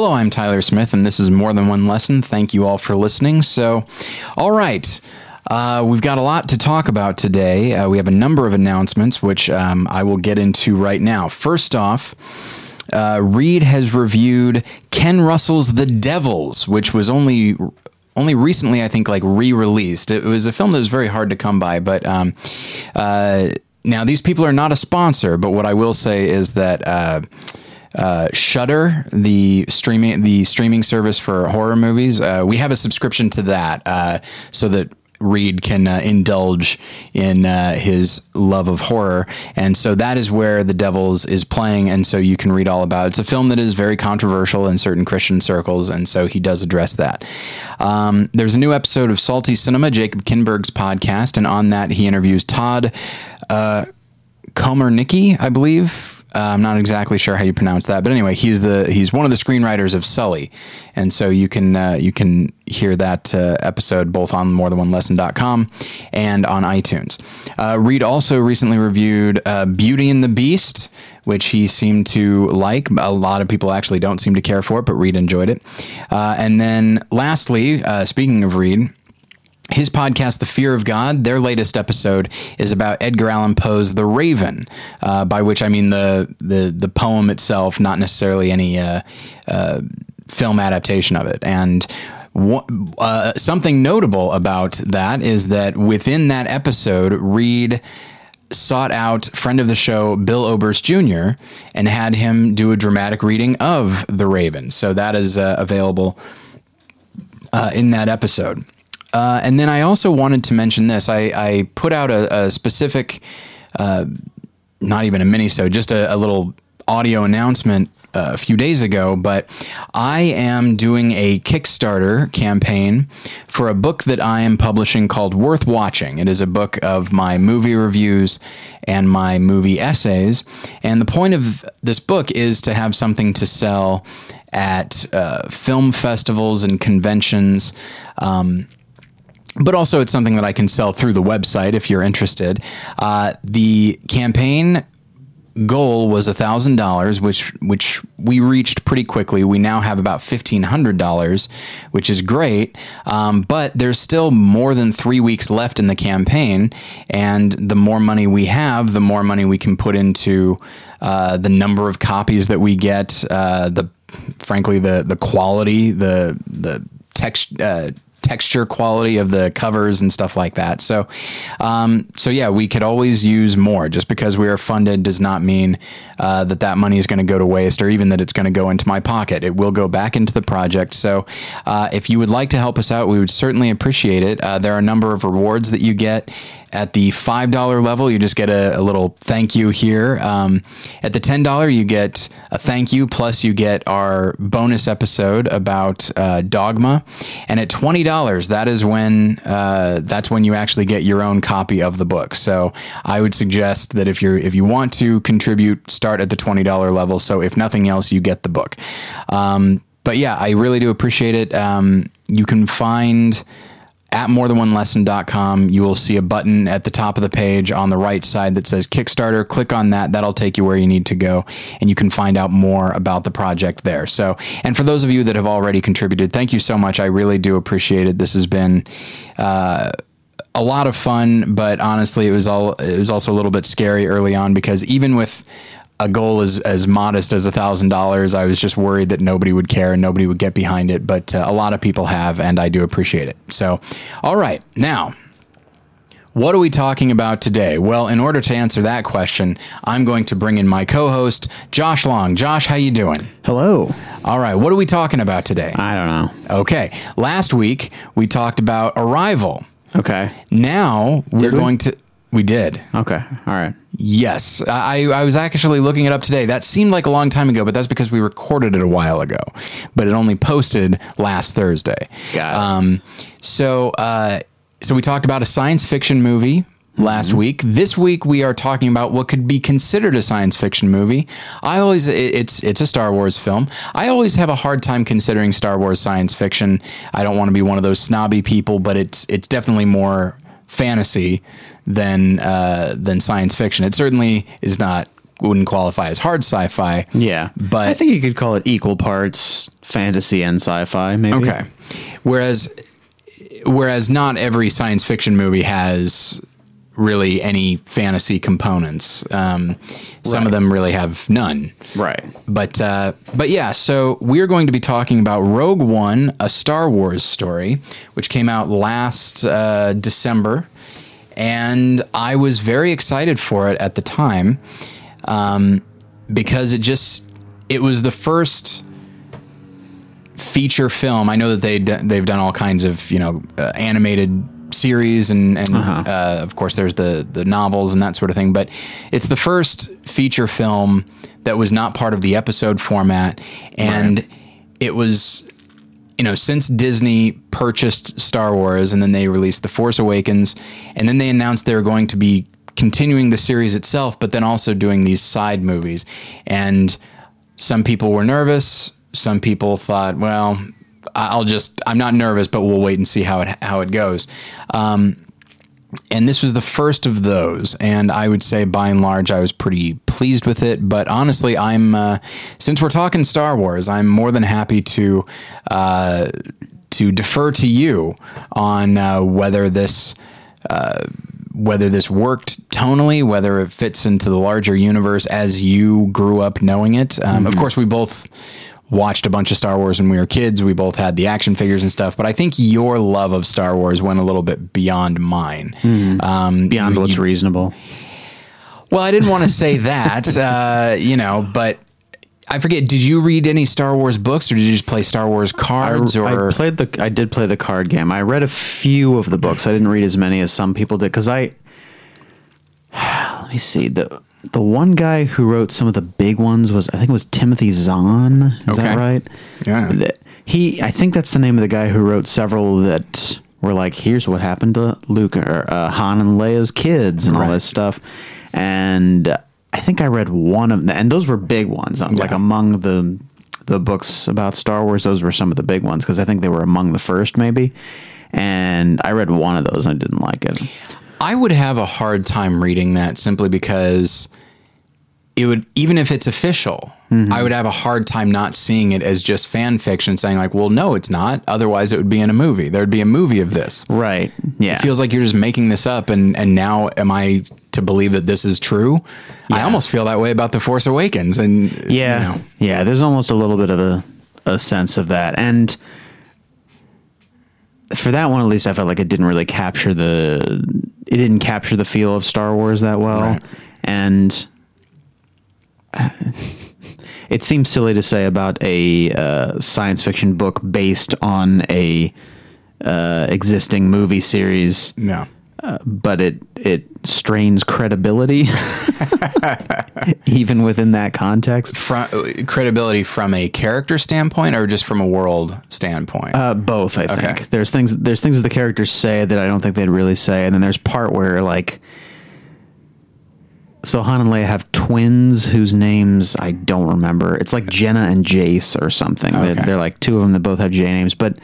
Hello, I'm Tyler Smith, and this is More Than One Lesson. Thank you all for listening. So, all right. Uh, we've got a lot to talk about today. Uh, we have a number of announcements, which um, I will get into right now. First off, uh, Reed has reviewed Ken Russell's The Devils, which was only only recently, I think, like re-released. It was a film that was very hard to come by, but um, uh, now these people are not a sponsor. But what I will say is that. Uh, Shudder, the streaming the streaming service for horror movies, uh, we have a subscription to that, uh, so that Reed can uh, indulge in uh, his love of horror. And so that is where The Devils is playing. And so you can read all about it. It's a film that is very controversial in certain Christian circles. And so he does address that. Um, there's a new episode of Salty Cinema, Jacob Kinberg's podcast. And on that, he interviews Todd uh, Komarnicki, I believe uh, I'm not exactly sure how you pronounce that, but anyway, he's the he's one of the screenwriters of Sully, and so you can uh, you can hear that uh, episode both on morethanonelesson.com and on iTunes. Uh, Reed also recently reviewed uh, Beauty and the Beast, which he seemed to like. A lot of people actually don't seem to care for it, but Reed enjoyed it. Uh, and then lastly, speaking of Reed, his podcast, The Fear of God, their latest episode is about Edgar Allan Poe's The Raven, uh, by which I mean the, the, the poem itself, not necessarily any uh, uh, film adaptation of it. And uh, something notable about that is that within that episode, Reed sought out friend of the show Bill Oberst Jr. and had him do a dramatic reading of The Raven. So that is uh, available uh, in that episode. Uh, and then I also wanted to mention this. I, I put out a, a specific, uh, not even a mini so just a, a little audio announcement uh, a few days ago, but I am doing a Kickstarter campaign for a book that I am publishing called Worth Watching. It is a book of my movie reviews and my movie essays. And the point of this book is to have something to sell at uh, film festivals and conventions. Um, but also it's something that I can sell through the website if you're interested. Uh, the campaign goal was thousand dollars, which which we reached pretty quickly. We now have about fifteen hundred dollars, which is great. Um, but there's still more than three weeks left in the campaign, and the more money we have, the more money we can put into uh, the number of copies that we get. Uh, the frankly the the quality, the the text uh, texture quality of the covers and stuff like that. So, um, so yeah, we could always use more. Just because we are funded does not mean uh, that that money is going to go to waste, or even that it's going to go into my pocket. It will go back into the project. So, uh, if you would like to help us out, we would certainly appreciate it. Uh, there are a number of rewards that you get at the $5 level, you just get a, a little thank you here. Um, at the $10, you get a thank you, plus you get our bonus episode about uh, Dogma. And at $20, that is when uh, that's when you actually get your own copy of the book. So I would suggest that if you're if you want to contribute, start at the $20 level. So if nothing else, you get the book. Um, but yeah, I really do appreciate it. Um, you can find at morethanonelesson.com, you will see a button at the top of the page on the right side that says Kickstarter. Click on that. That'll take you where you need to go, and you can find out more about the project there. So, and for those of you that have already contributed, thank you so much. I really do appreciate it. This has been. Uh, a lot of fun, but honestly, it was all it was also a little bit scary early on because even with a goal as as modest as a thousand dollars. I was just worried that nobody would care and nobody would get behind it, but uh, a lot of people have, and I do appreciate it. So, all right, now. What are we talking about today? Well, in order to answer that question, I'm going to bring in my co-host, Josh Long. Josh, how you doing? Hello. All right, what are we talking about today? I don't know. Okay. Last week we talked about Arrival. Okay. Now we're we? going to we did. Okay. All right. Yes. I, I was actually looking it up today. That seemed like a long time ago, but that's because we recorded it a while ago. But it only posted last Thursday. Got it. Um, so, uh, so we talked about a science fiction movie last mm-hmm. week. This week we are talking about what could be considered a science fiction movie. I always it's it's a Star Wars film. I always have a hard time considering Star Wars science fiction. I don't want to be one of those snobby people, but it's it's definitely more fantasy than uh, than science fiction. It certainly is not wouldn't qualify as hard sci-fi. Yeah, But- I think you could call it equal parts fantasy and sci-fi. Maybe. Okay. Whereas whereas not every science fiction movie has really any fantasy components. Um, some of them really have none. Right. But uh, but yeah, so we're going to be talking about Rogue One, a Star Wars story, which came out last uh, December, and I was very excited for it at the time um, because it just it was the first feature film. I know that they they've done all kinds of you know uh, animated series and and uh of course there's the the novels and that sort of thing. But it's the first feature film that was not part of the episode format, and it was you know, since Disney purchased Star Wars and then they released The Force Awakens, and then they announced they were going to be continuing the series itself, but then also doing these side movies. And some people were nervous. Some people thought, well, I'll just, I'm not nervous, but we'll wait and see how it, how it goes. Um, and this was the first of those and i would say by and large i was pretty pleased with it but honestly i'm uh, since we're talking star wars i'm more than happy to uh, to defer to you on uh, whether this uh, whether this worked tonally, whether it fits into the larger universe as you grew up knowing it. Um, Of course, we both watched a bunch of Star Wars when we were kids. We both had the action figures and stuff, but I think your love of Star Wars went a little bit beyond mine. Um, Beyond what's reasonable. well, I didn't want to say that, uh, you know, but I forget. Did you read any Star Wars books, or did you just play Star Wars cards? or I played the. I did play the card game. I read a few of the books. I didn't read as many as some people did because I. Let me see the the one guy who wrote some of the big ones was I think it was Timothy Zahn. Is Okay. that right? Yeah. He. I think that's the name of the guy who wrote several that were like, "Here's what happened to Luke or uh, Han and Leia's kids" and all this stuff. And I think I read one of them, and those were big ones. Um, Like among the the books about Star Wars, those were some of the big ones because I think they were among the first, maybe. And I read one of those and I didn't like it. I would have a hard time reading that simply because it would, even if it's official, mm-hmm. I would have a hard time not seeing it as just fan fiction, saying like, "Well, no, it's not. Otherwise, it would be in a movie. There would be a movie of this." Right. Yeah. It feels like you're just making this up, and and now am I to believe that this is true? I almost feel that way about the Force Awakens, and Yeah, you know, yeah. There's almost a little bit of a, a sense of that, and for that one at least, I felt like it didn't really capture the it didn't capture the feel of Star Wars that well, Right. and uh, it seems silly to say about a uh, science fiction book based on a uh, existing movie series no. But it it strains credibility even within that context From credibility from a character standpoint, or just from a world standpoint. uh, both i think there's things there's things that the characters say that i don't think they'd really say and then there's part where like so Han and Leia have twins whose names I don't remember. It's like Jenna and Jace or something. They're, they're like two of them that both have J names. But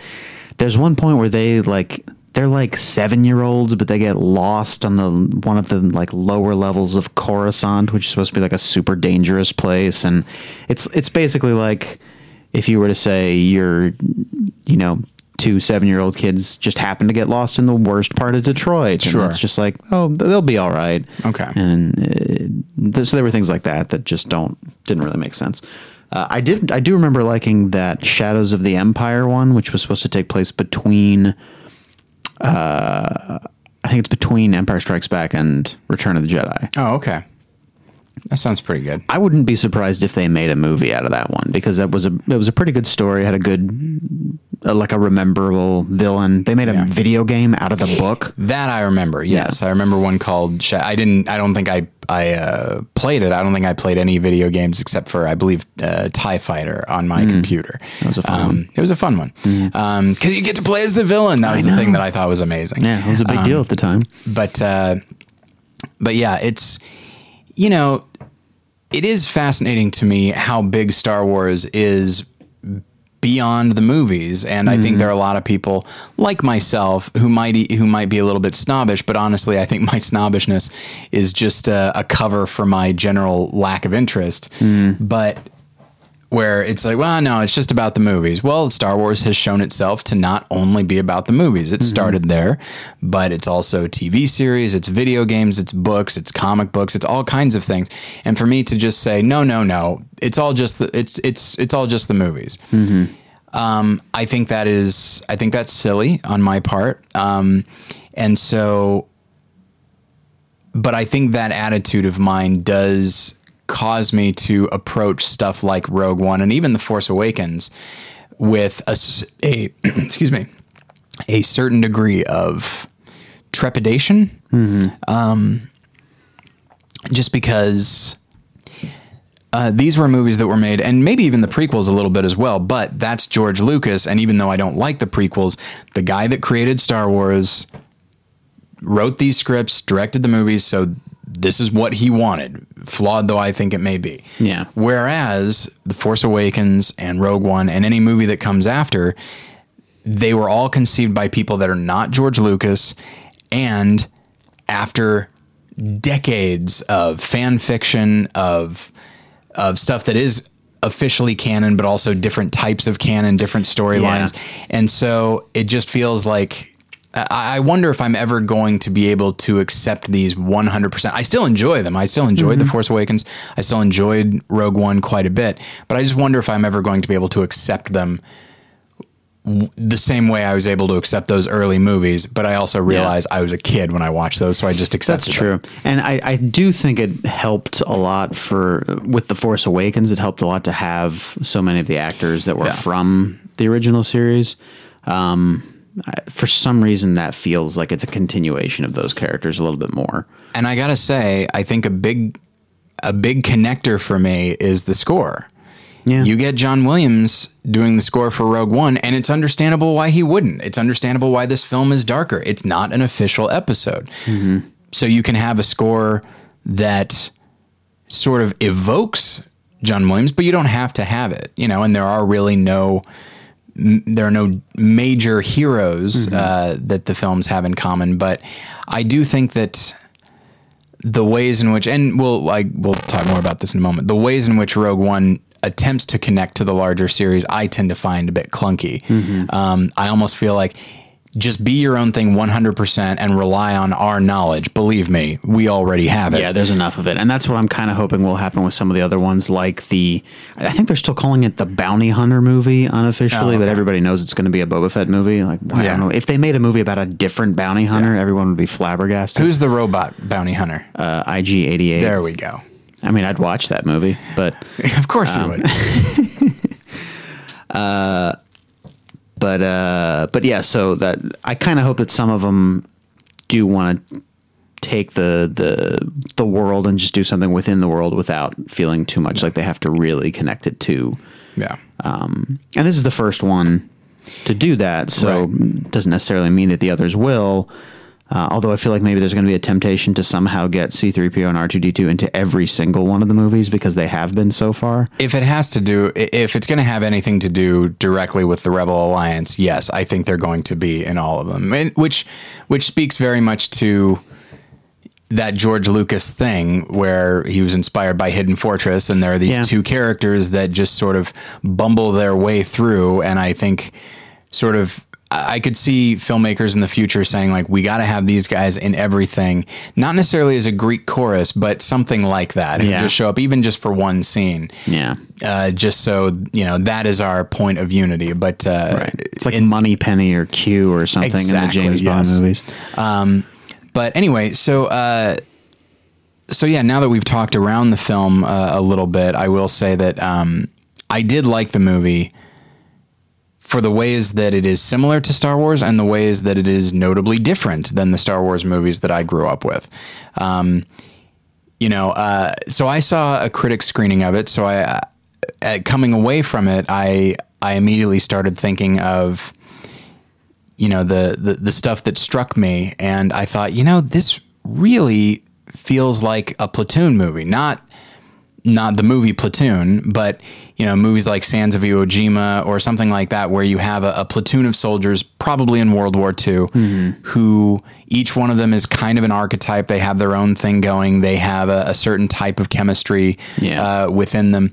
there's one point where they like they're like seven year olds, but they get lost on the one of the like lower levels of Coruscant, which is supposed to be like a super dangerous place. And it's it's basically like if you were to say you're you know two seven year old kids just happen to get lost in the worst part of Detroit. Sure. And it's just like, oh, they'll be all right. Okay. And uh, so there were things like that that just don't didn't really make sense. Uh, I did I do remember liking that Shadows of the Empire one, which was supposed to take place between. Uh, I think it's between Empire Strikes Back and Return of the Jedi. oh, okay. That sounds pretty good. I wouldn't be surprised if they made a movie out of that one because that was a it was a pretty good story. Had a good uh, like a rememberable villain. They made a Yeah. video game out of the book. That I remember. Yes, I remember one called. Sh- I didn't. I don't think I I uh, played it. I don't think I played any video games except for I believe uh, Tie Fighter on my computer. That was a fun one. It was a fun one because you get to play as the villain. That was the thing that I thought was amazing. Yeah, it was a big deal at the time. but uh, but yeah, it's you know, it is fascinating to me how big Star Wars is beyond the movies. And I think mm-hmm. there are a lot of people like myself who might who might be a little bit snobbish but honestly I think my snobbishness is just a, a cover for my general lack of interest. Mm-hmm. But where it's like, well, no, it's just about the movies. Well, Star Wars has shown itself to not only be about the movies. It started there, but it's also TV series, it's video games, it's books, it's comic books, it's all kinds of things. And for me to just say, no, no, no, it's all just the, it's it's it's all just the movies. Um, I think that is I think that's silly on my part. Um, and so but I think that attitude of mine does cause me to approach stuff like Rogue One and even The Force Awakens with a, a- excuse me a certain degree of trepidation. Um, just because uh, these were movies that were made, and maybe even the prequels a little bit as well. But that's George Lucas, and even though I don't like the prequels, the guy that created Star Wars wrote these scripts, directed the movies, so this is what he wanted, flawed though I think it may be. Yeah. Whereas The Force Awakens and Rogue One and any movie that comes after, they were all conceived by people that are not George Lucas and after decades of fan fiction of of stuff that is officially canon but also different types of canon different storylines and so it just feels like I wonder if I'm ever going to be able to accept these 100%. I still enjoy them. I still enjoyed The Force Awakens. I still enjoyed Rogue One quite a bit. But I just wonder if I'm ever going to be able to accept them w- the same way I was able to accept those early movies. But I also realize I was a kid when I watched those, so I just accepted That's them. true, and I, I do think it helped a lot for with the Force Awakens. It helped a lot to have so many of the actors that were Yeah. from the original series. Um, I, for some reason, that feels like it's a continuation of those characters a little bit more. And I gotta say, I think a big a big connector for me is the score. Yeah, You get John Williams doing the score for Rogue One, and it's understandable why he wouldn't. It's understandable why this film is darker. It's not an official episode. Mm-hmm. So you can have a score that sort of evokes John Williams, but you don't have to have it, you know, and there are really no. There are no major heroes uh, that the films have in common, but I do think that the ways in which, and we'll like we'll talk more about this in a moment. The ways in which Rogue One attempts to connect to the larger series, I tend to find a bit clunky. Um, I almost feel like just be your own thing 100% and rely on our knowledge. Believe me, we already have it. Yeah, there's enough of it, and that's what I'm kind of hoping will happen with some of the other ones, like the. I think they're still calling it the Bounty Hunter movie unofficially, Oh, but everybody knows it's going to be a Boba Fett movie. Like, I Yeah. don't know if they made a movie about a different bounty hunter, everyone would be flabbergasted. Who's the robot bounty hunter? uh, IG88? there we go. I mean, I'd watch that movie, but Of course Um, you would. but uh, but yeah. So that I kind of hope that some of them do want to take the the the world and just do something within the world without feeling too much like they have to really connect it to. Yeah. Um, and this is the first one to do that, so Right. doesn't necessarily mean that the others will. Uh, although I feel like maybe there's going to be a temptation to somehow get C3PO and R2D2 into every single one of the movies because they have been so far. if it has to do if it's going to have anything to do directly with the rebel alliance yes i think they're going to be in all of them and which which speaks very much to that george lucas thing where he was inspired by hidden fortress and there are these Yeah. two characters that just sort of bumble their way through and i think sort of I could see filmmakers in the future saying like we got to have these guys in everything, not necessarily as a Greek chorus, but something like that. Who Yeah. Just show up even just for one scene Yeah. uh, just so you know that is our point of unity. But uh, Right. It's like in, Moneypenny or Q or something Exactly, in the James Bond yes. movies. but anyway, so uh, so yeah, now that we've talked around the film uh, a little bit, I will say that um, I did like the movie for the ways that it is similar to Star Wars and the ways that it is notably different than the Star Wars movies that I grew up with. Um, you know, uh, so I saw a critic screening of it. So I, uh, coming away from it, I I immediately started thinking of you know the, the the stuff that struck me and I thought you know this really feels like a platoon movie not not the movie Platoon, but you know movies like Sands of Iwo Jima or something like that, where you have a, a platoon of soldiers, probably in World War II, who each one of them is kind of an archetype. They have their own thing going. They have a, a certain type of chemistry Yeah. uh, within them.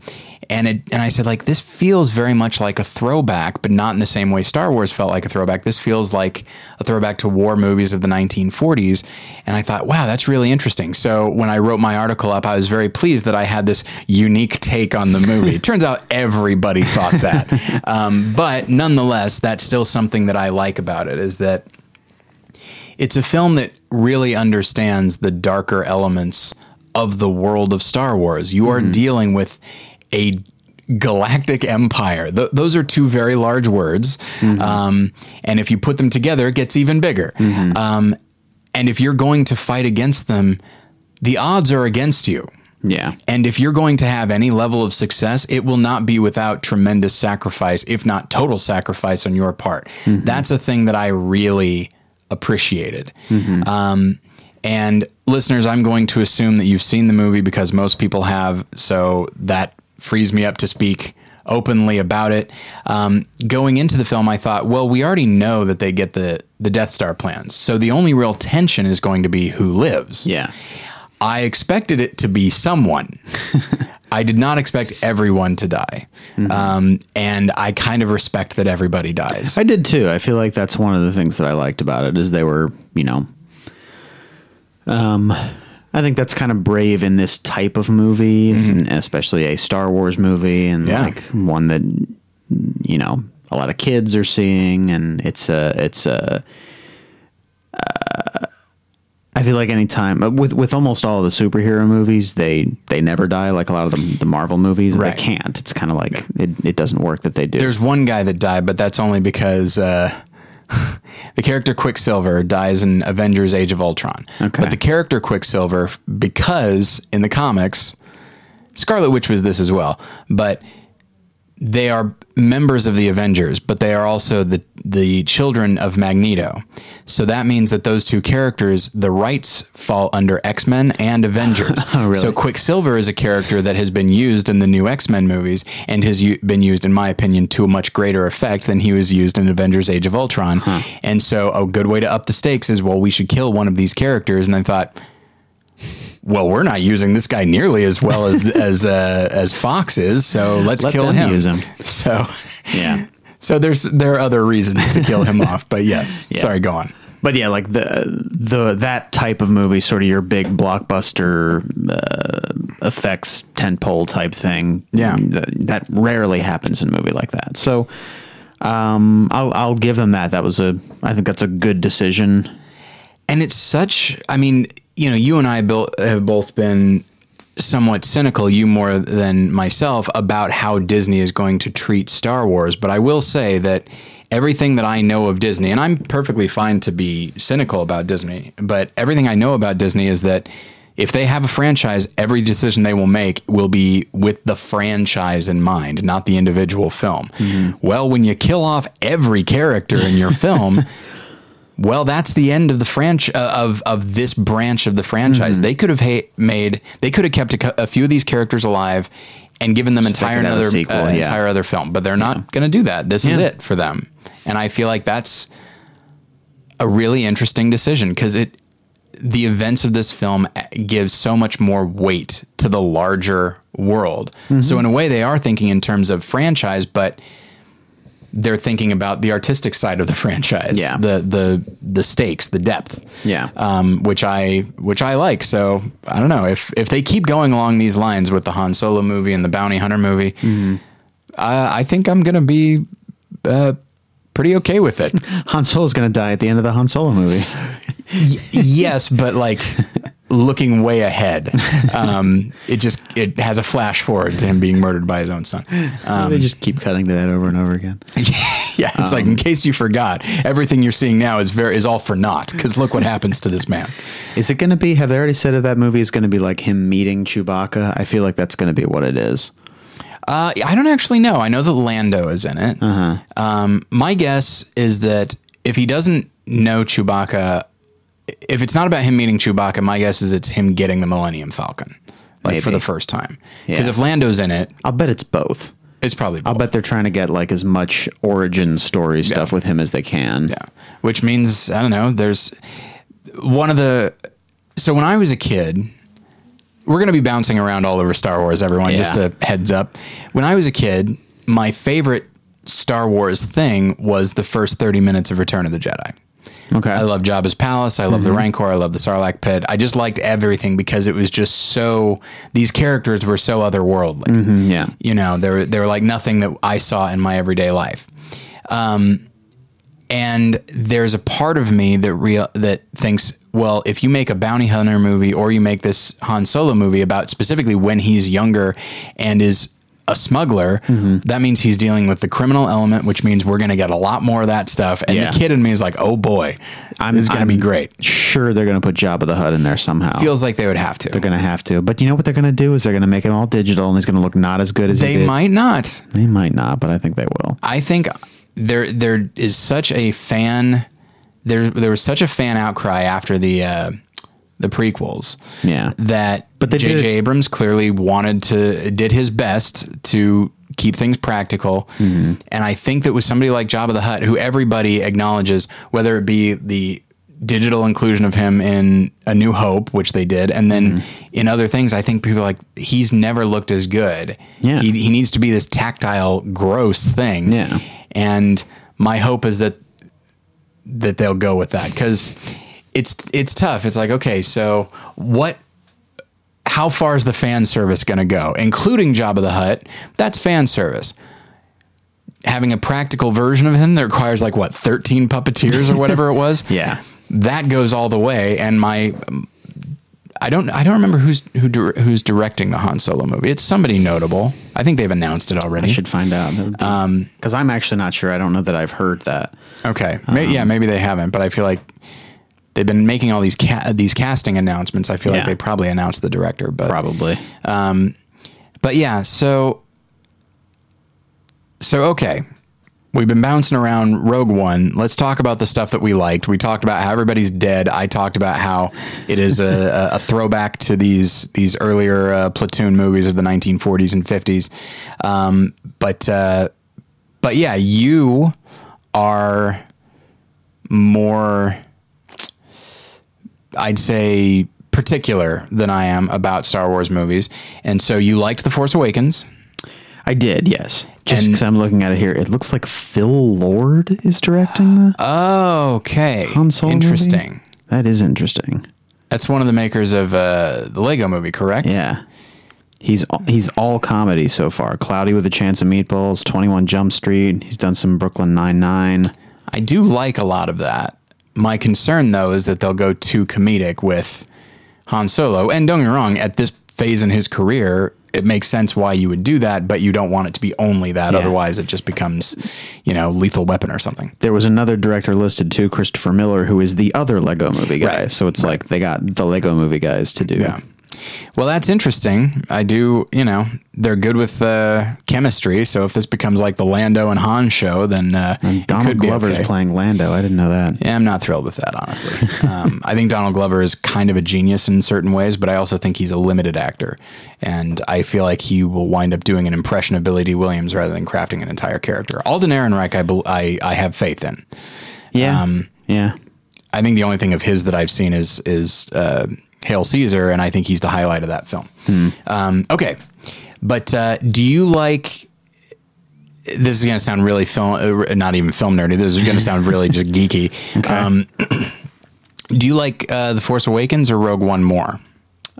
And it and I said like this feels very much like a throwback, but not in the same way Star Wars felt like a throwback. This feels like a throwback to war movies of the 1940s. And I thought, wow, that's really interesting. So when I wrote my article up, I was very pleased that I had this unique take on the movie. it turns out everybody thought that, um, but nonetheless, that's still something that I like about it is that it's a film that really understands the darker elements of the world of Star Wars. You are dealing with a galactic empire. Th- those are two very large words. Um, and if you put them together, it gets even bigger. Um, and if you're going to fight against them, the odds are against you. Yeah. And if you're going to have any level of success, it will not be without tremendous sacrifice, if not total sacrifice on your part. That's a thing that I really appreciated. Um, and listeners, I'm going to assume that you've seen the movie because most people have. So that frees me up to speak openly about it. Um, going into the film, I thought, well, we already know that they get the the Death Star plans. So the only real tension is going to be who lives. Yeah. I expected it to be someone. I did not expect everyone to die. Um, and I kind of respect that everybody dies. I did too. I feel like that's one of the things that I liked about it is they were, you know, um, I think that's kind of brave in this type of movie, and especially a Star Wars movie, and Yeah. like one that you know a lot of kids are seeing, and it's a it's a. Uh, I feel like anytime uh, with with almost all of the superhero movies, they they never die. Like a lot of the, the Marvel movies, Right. they can't. It's kind of like it, it doesn't work that they do. There's one guy that died, but that's only because uh, the character Quicksilver dies in Avengers Age of Ultron. Okay. But the character Quicksilver, because in the comics, Scarlet Witch was this as well, but they are members of the Avengers, but they are also the the children of Magneto. So that means that those two characters, the rights fall under X Men and Avengers. Oh, really? So Quicksilver is a character that has been used in the new X Men movies and has u- been used, in my opinion, to a much greater effect than he was used in Avengers: Age of Ultron. And so a good way to up the stakes is well, we should kill one of these characters. And I thought, well, we're not using this guy nearly as well as as uh, as Fox is, so let's Let kill him. use him. So, yeah. so there's there are other reasons to kill him off, but yes, sorry, go on. But yeah, like the the that type of movie, sort of your big blockbuster uh, effects tentpole type thing. Yeah. that, that rarely happens in a movie like that. So, um, I'll I'll give them that. That was a I think that's a good decision. And it's such, I mean, you know, you and I built, have both been somewhat cynical, you more than myself, about how Disney is going to treat Star Wars. But I will say that everything that I know of Disney, and I'm perfectly fine to be cynical about Disney, but everything I know about Disney is that if they have a franchise, every decision they will make will be with the franchise in mind, not the individual film. Mm-hmm. Well, when you kill off every character in your film, well, that's the end of the franchise of of this branch of the franchise. Mm-hmm. They could have ha- made they could have kept a, a few of these characters alive and given them entire as a another sequel, uh, yeah. entire other film, but they're not going to do that. This is it for them, and I feel like that's a really interesting decision because it the events of this film gives so much more weight to the larger world. Mm-hmm. So in a way, they are thinking in terms of franchise, but they're thinking about the artistic side of the franchise, Yeah. the the the stakes, the depth, Yeah. um, which I which I like. So I don't know if if they keep going along these lines with the Han Solo movie and the Bounty Hunter movie, Mm-hmm. uh, I think I'm gonna be uh, pretty okay with it. Han Solo's going to die at the end of the Han Solo movie. yes, but like looking way ahead, um, it just it has a flash forward to him being murdered by his own son. Um, they just keep cutting to that over and over again. yeah, it's like in case you forgot, everything you're seeing now is very is all for naught. Because look what happens to this man. Is it going to be? Have they already said that that movie is going to be like him meeting Chewbacca? I feel like that's going to be what it is. Uh, I don't actually know. I know that Lando is in it. Um, my guess is that if he doesn't know Chewbacca, if it's not about him meeting Chewbacca, my guess is it's him getting the Millennium Falcon. like for the first time. Because Yeah. if Lando's in it, I'll bet it's both. it's probably I'll both. bet they're trying to get like as much origin story stuff with him as they can. Yeah. Which means, I don't know, there's one of the. So when I was a kid, we're going to be bouncing around all over Star Wars, everyone, just Yeah. a heads up. When I was a kid, my favorite Star Wars thing was the first 30 minutes of Return of the Jedi. Okay. I love Jabba's palace. I love the Rancor. I love the Sarlacc pit. I just liked everything because it was just so. These characters were so otherworldly. Mm, yeah. You know, they were they were like nothing that I saw in my everyday life. Um, and there's a part of me that real that thinks, well, if you make a bounty hunter movie or you make this Han Solo movie about specifically when he's younger and is a smuggler, Mm-hmm. that means he's dealing with the criminal element, which means we're going to get a lot more of that stuff. And Yeah. the kid in me is like, oh boy, I'm- this is going to be great. Sure, they're going to put Jabba the Hutt in there somehow. Feels like they would have to. they're going to have to. But you know what they're going to do is they're going to make it all digital and it's going to look not as good as They might not. They might not, but I think they will. I think there there is such a fan there there was such a fan outcry after the uh, the prequels Yeah. that But they J.J. did- Abrams clearly wanted to did his best to keep things practical, Mm-hmm. and I think that with somebody like Jabba the Hutt, who everybody acknowledges, whether it be the digital inclusion of him in A New Hope, which they did, and then Mm-hmm. in other things, I think people are like he's never looked as good. Yeah. he he needs to be this tactile, gross thing. Yeah. and my hope is that that they'll go with that because it's it's tough. It's like okay, so what? How far is the fan service going to go, including Jabba the Hutt? That's fan service. Having a practical version of him that requires like what thirteen puppeteers or whatever it was. Yeah. that goes all the way. And my, I don't I don't remember who's who who's directing the Han Solo movie. It's somebody notable. I think they've announced it already. I should find out. Um, Because I'm actually not sure. I don't know that I've heard that. Okay. May yeah, maybe they haven't, but I feel like they've been making all these ca- these casting announcements. I feel like they probably announced the director, but Probably. but yeah, so so okay. We've been bouncing around Rogue One. Let's talk about the stuff that we liked. We talked about how everybody's dead. I talked about how it is a, a throwback to these these earlier uh, platoon movies of the 1940s and 50s. Um, but uh, but yeah, you are more, I'd say, particular than I am about Star Wars movies, and so you liked The Force Awakens. I did, yes. Just because I'm looking at it here, it looks like Phil Lord is directing the Oh, Okay, Solo movie. interesting. That is interesting. That's one of the makers of uh, the Lego Movie, correct? Yeah. He's he's all comedy so far. Cloudy with a Chance of Meatballs, Twenty One Jump Street. He's done some Brooklyn Nine Nine. I do like a lot of that. My concern, though, is that they'll go too comedic with Han Solo. And don't get me wrong, at this phase in his career, it makes sense why you would do that, but you don't want it to be only that. Yeah. Otherwise, it just becomes, you know, lethal weapon or something. There was another director listed too, Christopher Miller, who is the other Lego Movie guy. Right. So it's like they got the Lego Movie guys to do. Yeah. Well, that's interesting. I do, you know, they're good with uh, chemistry. So if this becomes like the Lando and Han show, then uh, it Donald could be Glover's okay. playing Lando. I didn't know that. Yeah, I'm not thrilled with that, honestly. um, I think Donald Glover is kind of a genius in certain ways, but I also think he's a limited actor. And I feel like he will wind up doing an impression of Billy Dee Williams rather than crafting an entire character. Alden Ehrenreich, I, bel- I, I have faith in. Yeah. Um, yeah. I think the only thing of his that I've seen is is uh, Hail Caesar, and I think he's the highlight of that film. Um, okay, but uh, do you like? This is going to sound really film, uh, not even film nerdy. This is going to sound really just geeky. Um, do you like uh, the Force Awakens or Rogue One more?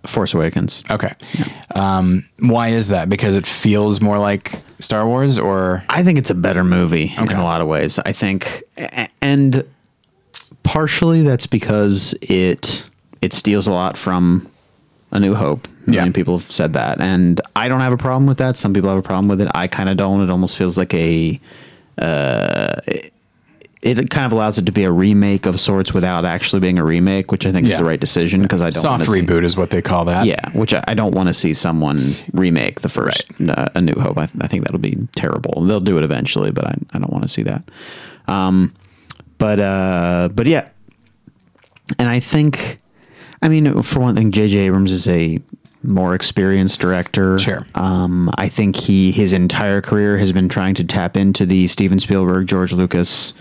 Force Awakens. Okay, um, why is that? Because it feels more like Star Wars, or I think it's a better movie Okay. in a lot of ways. I think, and partially that's because it it steals a lot from A New Hope. A Yeah. people have said that, and I don't have a problem with that. Some people have a problem with it. I kind of don't. It almost feels like a. Uh, it, it kind of allows it to be a remake of sorts without actually being a remake, which I think Yeah. is the right decision because I don't soft wanna see- reboot is what they call that. yeah, which I, I don't want to see someone remake the first uh, A New Hope. I, I think that'll be terrible. They'll do it eventually, but I, I don't want to see that. Um, but uh, but yeah, and I think, I mean, for one thing, J.J. Abrams is a more experienced director. Sure. Um, I think he his entire career has been trying to tap into the Steven Spielberg, George Lucas,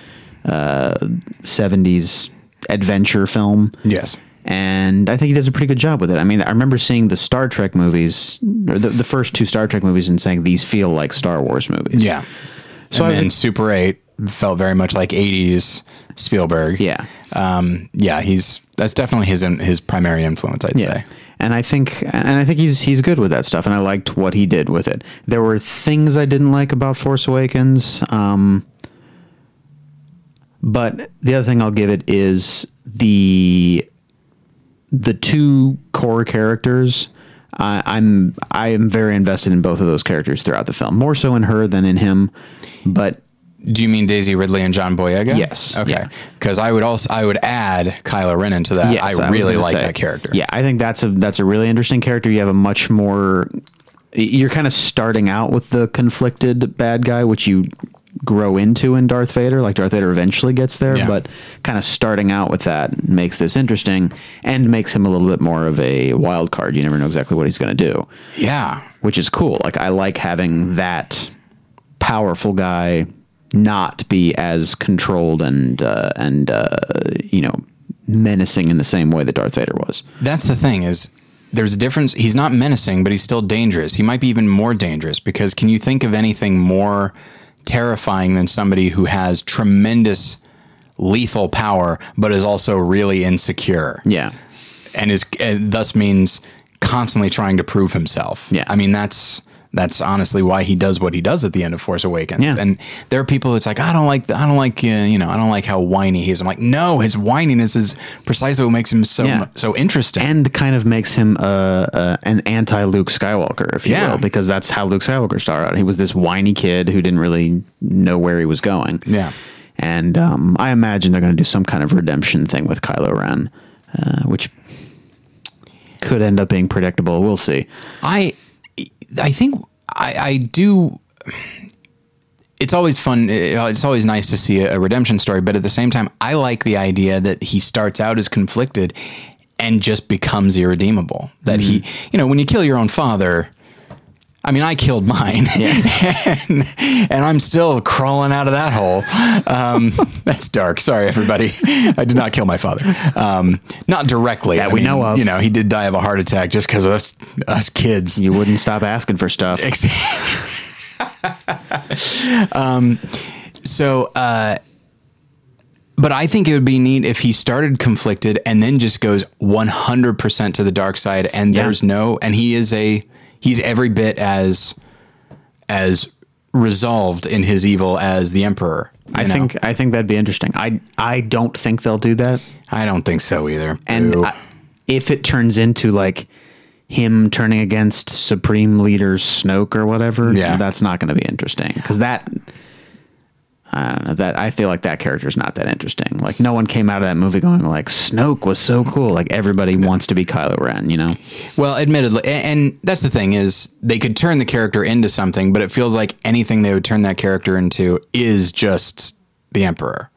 uh, '70s adventure film. Yes. And I think he does a pretty good job with it. I mean, I remember seeing the Star Trek movies, or the, the first two Star Trek movies, and saying these feel like Star Wars movies. Yeah. So So I and was then Super 8 felt very much like 80s Spielberg. Yeah. Um, yeah, he's that's definitely his his primary influence, I'd Yeah. say. And I think and I think he's he's good with that stuff and I liked what he did with it. There were things I didn't like about Force Awakens. Um but the other thing I'll give it is the the two core characters. I, I'm I am very invested in both of those characters throughout the film, more so in her than in him. But Do you mean Daisy Ridley and John Boyega? Yes, Okay. yeah. Because I would also I would add Kylo Ren into that. Yes, I was really like say. that character. Yeah, I think that's a that's a really interesting character. You have a much more. You're kind of starting out with the conflicted bad guy, which you grow into in Darth Vader. Like Darth Vader eventually gets there, Yeah. but kind of starting out with that makes this interesting and makes him a little bit more of a wild card. You never know exactly what he's going to do, Yeah. which is cool. Like I like having that powerful guy not be as controlled and uh, and uh, you know menacing in the same way that Darth Vader was. That's the thing is there's a difference. He's not menacing, but he's still dangerous. He might be even more dangerous because can you think of anything more terrifying than somebody who has tremendous lethal power but is also really insecure? Yeah. and is and thus means constantly trying to prove himself. Yeah. I mean that's that's honestly why he does what he does at the end of Force Awakens. Yeah. And there are people that's like I don't like the, I don't like uh, you know I don't like how whiny he is. I'm like no, his whininess is precisely what makes him so Yeah. so interesting. And kind of makes him uh, uh, an anti Luke Skywalker, if you Yeah. will, because that's how Luke Skywalker started out. He was this whiny kid who didn't really know where he was going. Yeah. And um, I imagine they're going to do some kind of redemption thing with Kylo Ren, uh, which could end up being predictable. We'll see. I I think I, I do. It's always fun. It's always nice to see a, a redemption story, but at the same time, I like the idea that he starts out as conflicted and just becomes irredeemable. That he, mm-hmm. you know, when you kill your own father. I mean, I killed mine, and, and I'm still crawling out of that hole. Um, that's dark. Sorry, everybody. I did not kill my father. Um, not directly. That I we mean, know of. You know, he did die of a heart attack just because of us, us kids. You wouldn't stop asking for stuff. um, so, uh, but I think it would be neat if he started conflicted and then just goes 100% to the dark side and Yeah. there's no, and he is a, he's every bit as, as resolved in his evil as the emperor. I know? think I think that'd be interesting. I I don't think they'll do that. I don't think so either. And I, if it turns into like him turning against Supreme Leader Snoke or whatever, Yeah. that's not going to be interesting because that. I don't know that I feel like that character is not that interesting. Like no one came out of that movie going like Snoke was so cool. Like everybody wants to be Kylo Ren, you know? Well, admittedly, and that's the thing is they could turn the character into something, but it feels like anything they would turn that character into is just the emperor.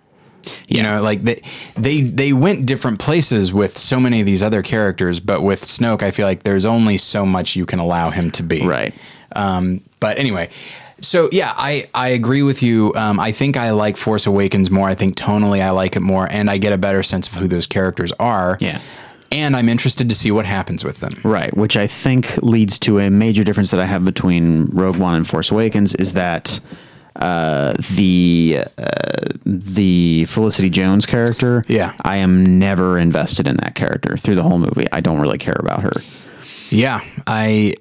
You Yeah. know, like they they they went different places with so many of these other characters, but with Snoke, I feel like there's only so much you can allow him to be. Right. Um, but anyway, so yeah, I, I agree with you. Um, I think I like Force Awakens more. I think tonally I like it more, and I get a better sense of who those characters are. Yeah. And I'm interested to see what happens with them. Right, which I think leads to a major difference that I have between Rogue One and Force Awakens is that uh, the uh, the Felicity Jones character, Yeah. I am never invested in that character through the whole movie. I don't really care about her. Yeah, I.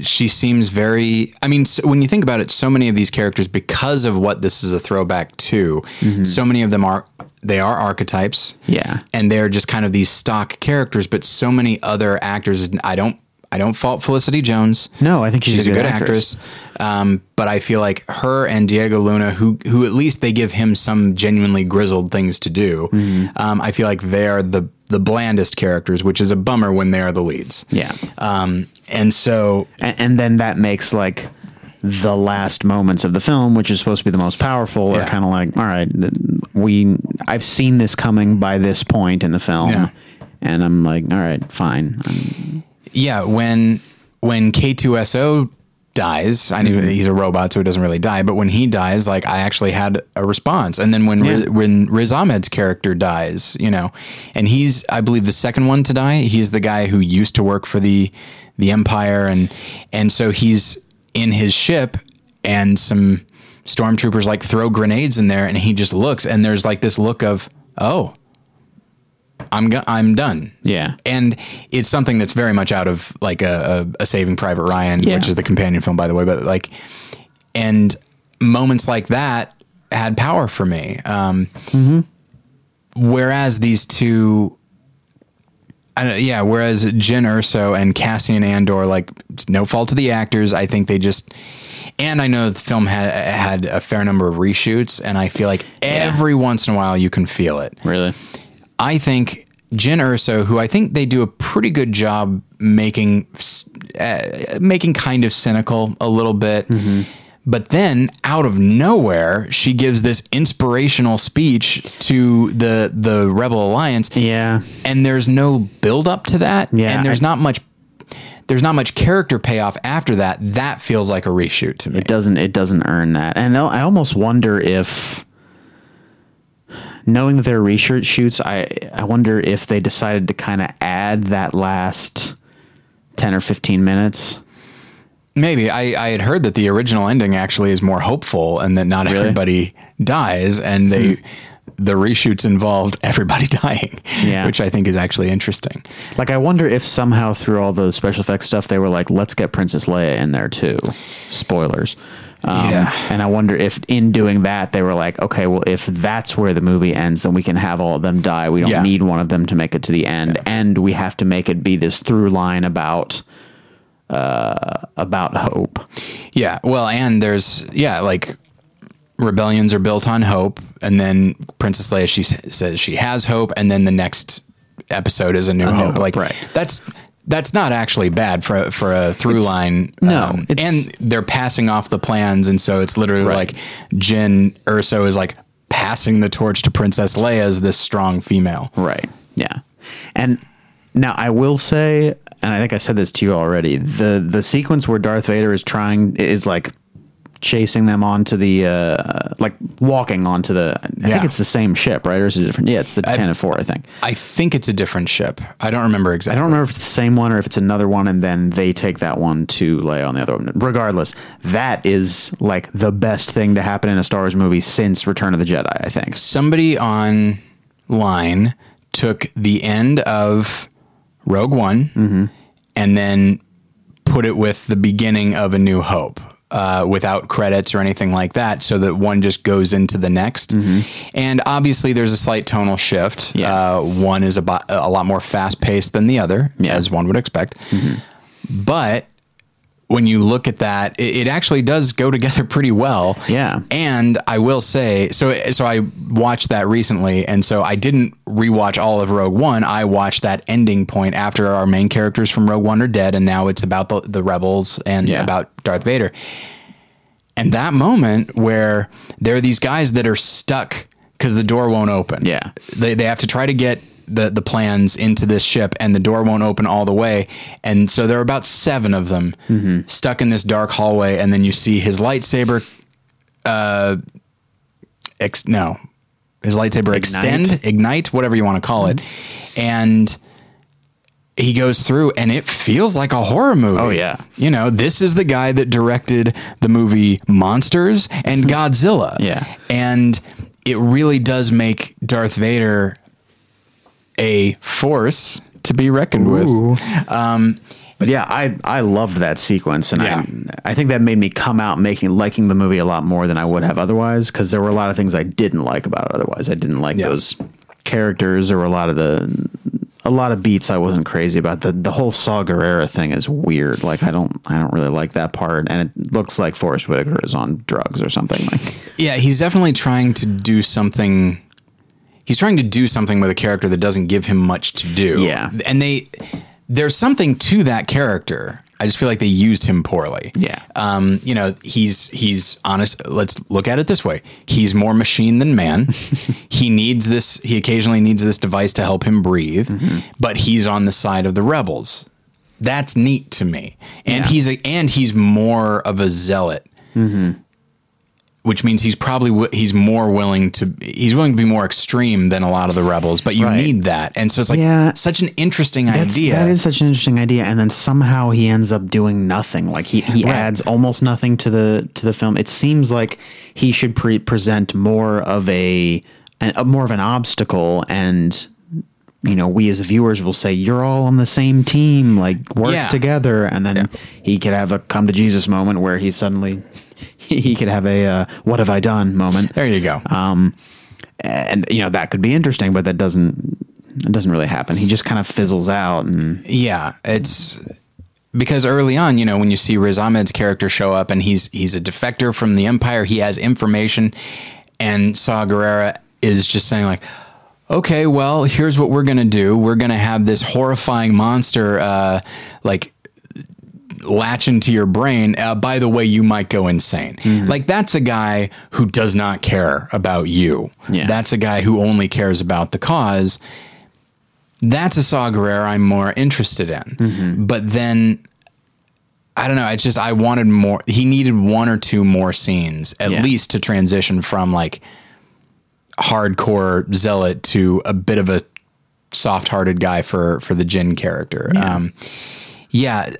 She seems very. I mean, so when you think about it, so many of these characters, because of what this is a throwback to, mm-hmm. so many of them are they are archetypes. Yeah. and they're just kind of these stock characters. But so many other actors, I don't. I don't fault Felicity Jones. No, I think she's she's a a good good actress. actress. Um, but I feel like her and Diego Luna, who who at least they give him some genuinely grizzled things to do. Mm-hmm. Um, I feel like they're the the blandest characters, which is a bummer when they are the leads. Yeah. Um, and so and, and then that makes like the last moments of the film, which is supposed to be the most powerful, are Yeah. kind of like, all right, we I've seen this coming by this point in the film, Yeah. and I'm like, all right, fine. I'm, yeah, when when K2SO dies, I knew mm-hmm. he's a robot, so he doesn't really die. But when he dies, like I actually had a response. And then when Riz, when Riz Ahmed's character dies, you know, and he's I believe the second one to die. He's the guy who used to work for the the Empire, and and so he's in his ship, and some stormtroopers like throw grenades in there, and he just looks, and there's like this look of oh. I'm go- I'm done. Yeah. and it's something that's very much out of like a, a, a Saving Private Ryan, Yeah. which is the companion film, by the way. But like, and moments like that had power for me. Um, Whereas these two, I don't, yeah, whereas Jyn Erso and Cassian Andor, like, it's no fault to the actors. I think they just, and I know the film had had a fair number of reshoots, and I feel like every once in a while you can feel it. Really? I think Jyn Erso, who I think they do a pretty good job making uh, making kind of cynical a little bit. But then out of nowhere, she gives this inspirational speech to the the Rebel Alliance. Yeah. And there's no build up to that. Yeah, And there's I- not much there's not much character payoff after that. That feels like a reshoot to me. It doesn't. It doesn't earn that. And I almost wonder if, knowing that they're reshoot shoots, I I wonder if they decided to kind of add that last ten or fifteen minutes. Maybe I, I had heard that the original ending actually is more hopeful and that not Really? everybody dies and they hmm. the reshoots involved everybody dying, Yeah. which I think is actually interesting. Like I wonder if somehow through all the special effects stuff, they were like, let's get Princess Leia in there too. Spoilers. Um, Yeah. And I wonder if in doing that, they were like, okay, well, if that's where the movie ends, then we can have all of them die. We don't Yeah. need one of them to make it to the end. And we have to make it be this through line about, uh, about hope. Yeah, well, and there's yeah, like rebellions are built on hope, and then Princess Leia she s- says she has hope, and then the next episode is a new, hope. Hope, Like right. that's that's not actually bad for a- for a through line. no, um, and they're passing off the plans, and so it's literally Right. like Jyn Erso is like passing the torch to Princess Leia as this strong female. Right. Yeah. And now I will say, and I think I said this to you already, the the sequence where Darth Vader is trying is like chasing them onto the uh like walking onto the I think it's the same ship, right? Or is it different? Yeah, it's the Tantive IV, I think. I think it's a different ship. I don't remember exactly. I don't remember if it's the same one or if it's another one, and then they take that one to lay on the other one. Regardless, that is like the best thing to happen in a Star Wars movie since Return of the Jedi. I think. somebody online took the end of Rogue One and then put it with the beginning of A New Hope. Uh, without credits or anything like that, so that one just goes into the next. And obviously, there's a slight tonal shift. Yeah. Uh, one is a, bo- a lot more fast paced than the other, Yeah. as one would expect. But when you look at that, it, it actually does go together pretty well. Yeah. And I will say, so so I watched that recently, and so I didn't rewatch all of Rogue One. I watched that ending point after our main characters from Rogue One are dead, and now it's about the, the rebels and Yeah. about Darth Vader. And that moment where there are these guys that are stuck because the door won't open. Yeah. They, they have to try to get the, the plans into this ship and the door won't open all the way. And so there are about seven of them Mm-hmm. stuck in this dark hallway. And then you see his lightsaber, uh, ex- no, his lightsaber extend, ignite, whatever you want to call it. And he goes through and it feels like a horror movie. Oh, yeah. You know, this is the guy that directed the movie Monsters and Godzilla. Yeah. And it really does make Darth Vader a force to be reckoned with. Um, But yeah, I I loved that sequence, and Yeah. I I think that made me come out making liking the movie a lot more than I would have otherwise because there were a lot of things I didn't like about it. Otherwise, I didn't like Yeah. those characters. There were a lot of the a lot of beats I wasn't crazy about. The the whole Saw Gerrera thing is weird. Like I don't I don't really like that part, and it looks like Forest Whitaker is on drugs or something. Like Yeah, he's definitely trying to do something. He's trying to do something with a character that doesn't give him much to do. Yeah. and they there's something to that character. I just feel like they used him poorly. Yeah. Um, you know, he's he's honest. Let's look at it this way: he's more machine than man. he needs this. He occasionally needs this device to help him breathe, Mm-hmm. but he's on the side of the rebels. that's neat to me. And Yeah. he's a, and he's more of a zealot. Which means he's probably he's more willing to he's willing to be more extreme than a lot of the rebels, but you Right. need that, and so it's like Yeah. such an interesting That's, idea. That is such an interesting idea, and then somehow he ends up doing nothing. Like he, he Right. adds almost nothing to the to the film. It seems like he should pre- present more of a, a more of an obstacle, and you know we as viewers will say you're all on the same team, like work Yeah. together, and then he could have a come to Jesus moment where he suddenly he could have a uh, what have I done moment there you go. and you know that could be interesting, but that doesn't it doesn't really happen. He just kind of fizzles out, and Yeah, it's because early on, you know, when you see Riz Ahmed's character show up and he's he's a defector from the Empire, he has information, and Saw Gerrera is just saying like, okay, well, here's what we're gonna do. We're gonna have this horrifying monster, uh, like latch into your brain. Uh, by the way, you might go insane. Like that's a guy who does not care about you. Yeah. That's a guy who only cares about the cause that's a Saw Gerrera I'm more interested in. But then I don't know. It's just I wanted more. He needed one or two more scenes at Yeah. least to transition from like hardcore zealot to a bit of a soft-hearted guy for for the Jyn character. Yeah. Um, yeah,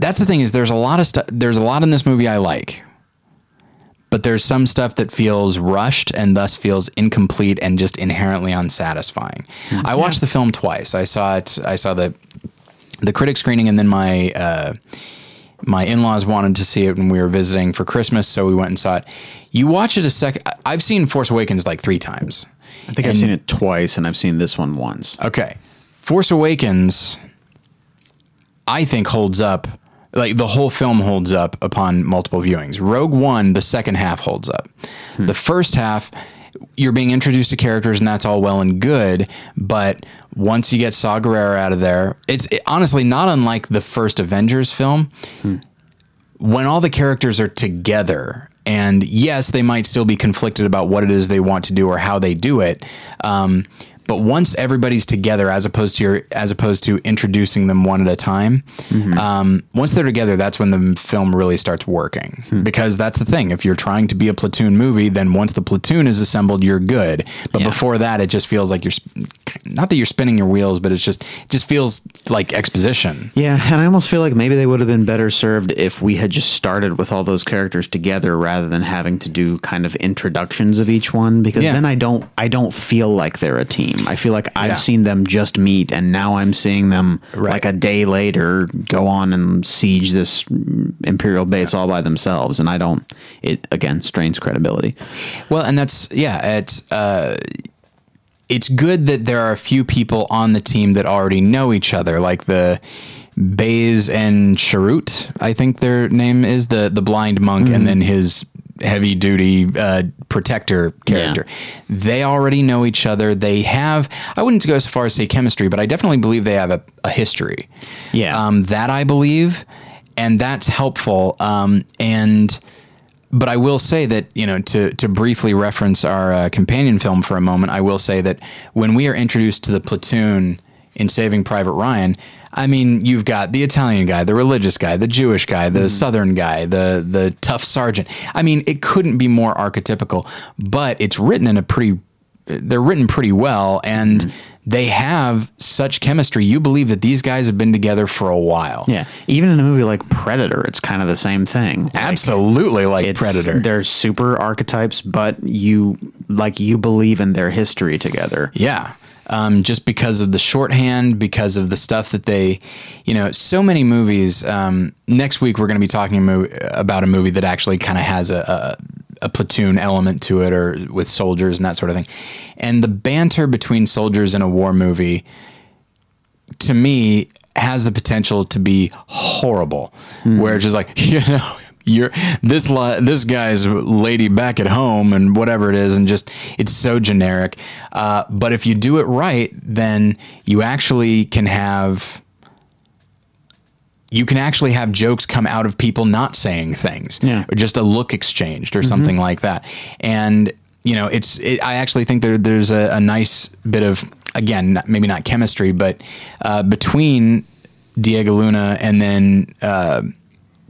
that's the thing is there's a lot of stuff. There's a lot in this movie I like. But there's some stuff that feels rushed and thus feels incomplete and just inherently unsatisfying. I watched the film twice. I saw it. I saw the the critic screening, and then my uh, my in laws wanted to see it when we were visiting for Christmas, so we went and saw it. You watch it a second. I've seen Force Awakens like three times. I think I've seen it twice, and I've seen this one once. Okay. Force Awakens, I think, holds up. Like the whole film holds up upon multiple viewings. Rogue One, the second half holds up. The first half, you're being introduced to characters, and that's all well and good. But once you get Saw Gerrera out of there, it's it- honestly not unlike the first Avengers film. When all the characters are together, and yes, they might still be conflicted about what it is they want to do or how they do it. Um, but once everybody's together, as opposed to your, as opposed to introducing them one at a time, um, once they're together, that's when the film really starts working. Because that's the thing. If you're trying to be a platoon movie, then once the platoon is assembled, you're good. But Yeah. before that, it just feels like you're sp- not that you're spinning your wheels, but it's just it just feels like exposition. Yeah, and I almost feel like maybe they would have been better served if we had just started with all those characters together rather than having to do kind of introductions of each one because Yeah. then I don't I don't feel like they're a team. I feel like I've Yeah. seen them just meet and now I'm seeing them Right. like a day later go on and siege this imperial base all by themselves and I don't it again strains credibility. Well, and that's yeah, it's uh it's good that there are a few people on the team that already know each other, like the Baze and Chirrut, I think their name is the the blind monk, and then his heavy duty uh, protector character. They already know each other. They have I wouldn't go so far as say chemistry, but I definitely believe they have a, a history. Yeah. Um, that I believe, and that's helpful. Um, and but I will say that you know to to briefly reference our uh, companion film for a moment, I will say that when we are introduced to the platoon in Saving Private Ryan, I mean you've got the Italian guy, the religious guy, the Jewish guy, the mm-hmm. Southern guy, the the tough sergeant. I mean it couldn't be more archetypical, but it's written in a pretty they're written pretty well and mm-hmm. They have such chemistry. You believe that these guys have been together for a while. Yeah, even in a movie like Predator, it's kind of the same thing. Like, Absolutely like Predator. They're super archetypes, but you like you believe in their history together. Yeah. Um, just because of the shorthand, because of the stuff that they, you know, so many movies. Um, next week, we're going to be talking about a movie that actually kind of has a, a, platoon element to it or with soldiers and that sort of thing. And the banter between soldiers in a war movie, to me, has the potential to be horrible, where it's just like, you know, you're this li- this guy's lady back at home and whatever it is, and just it's so generic. Uh, but if you do it right, then you actually can have you can actually have jokes come out of people not saying things Yeah. or just a look exchanged or something like that. And you know it's it, i actually think there, there's a, a nice bit of again not- maybe not chemistry but uh, between Diego Luna and then uh,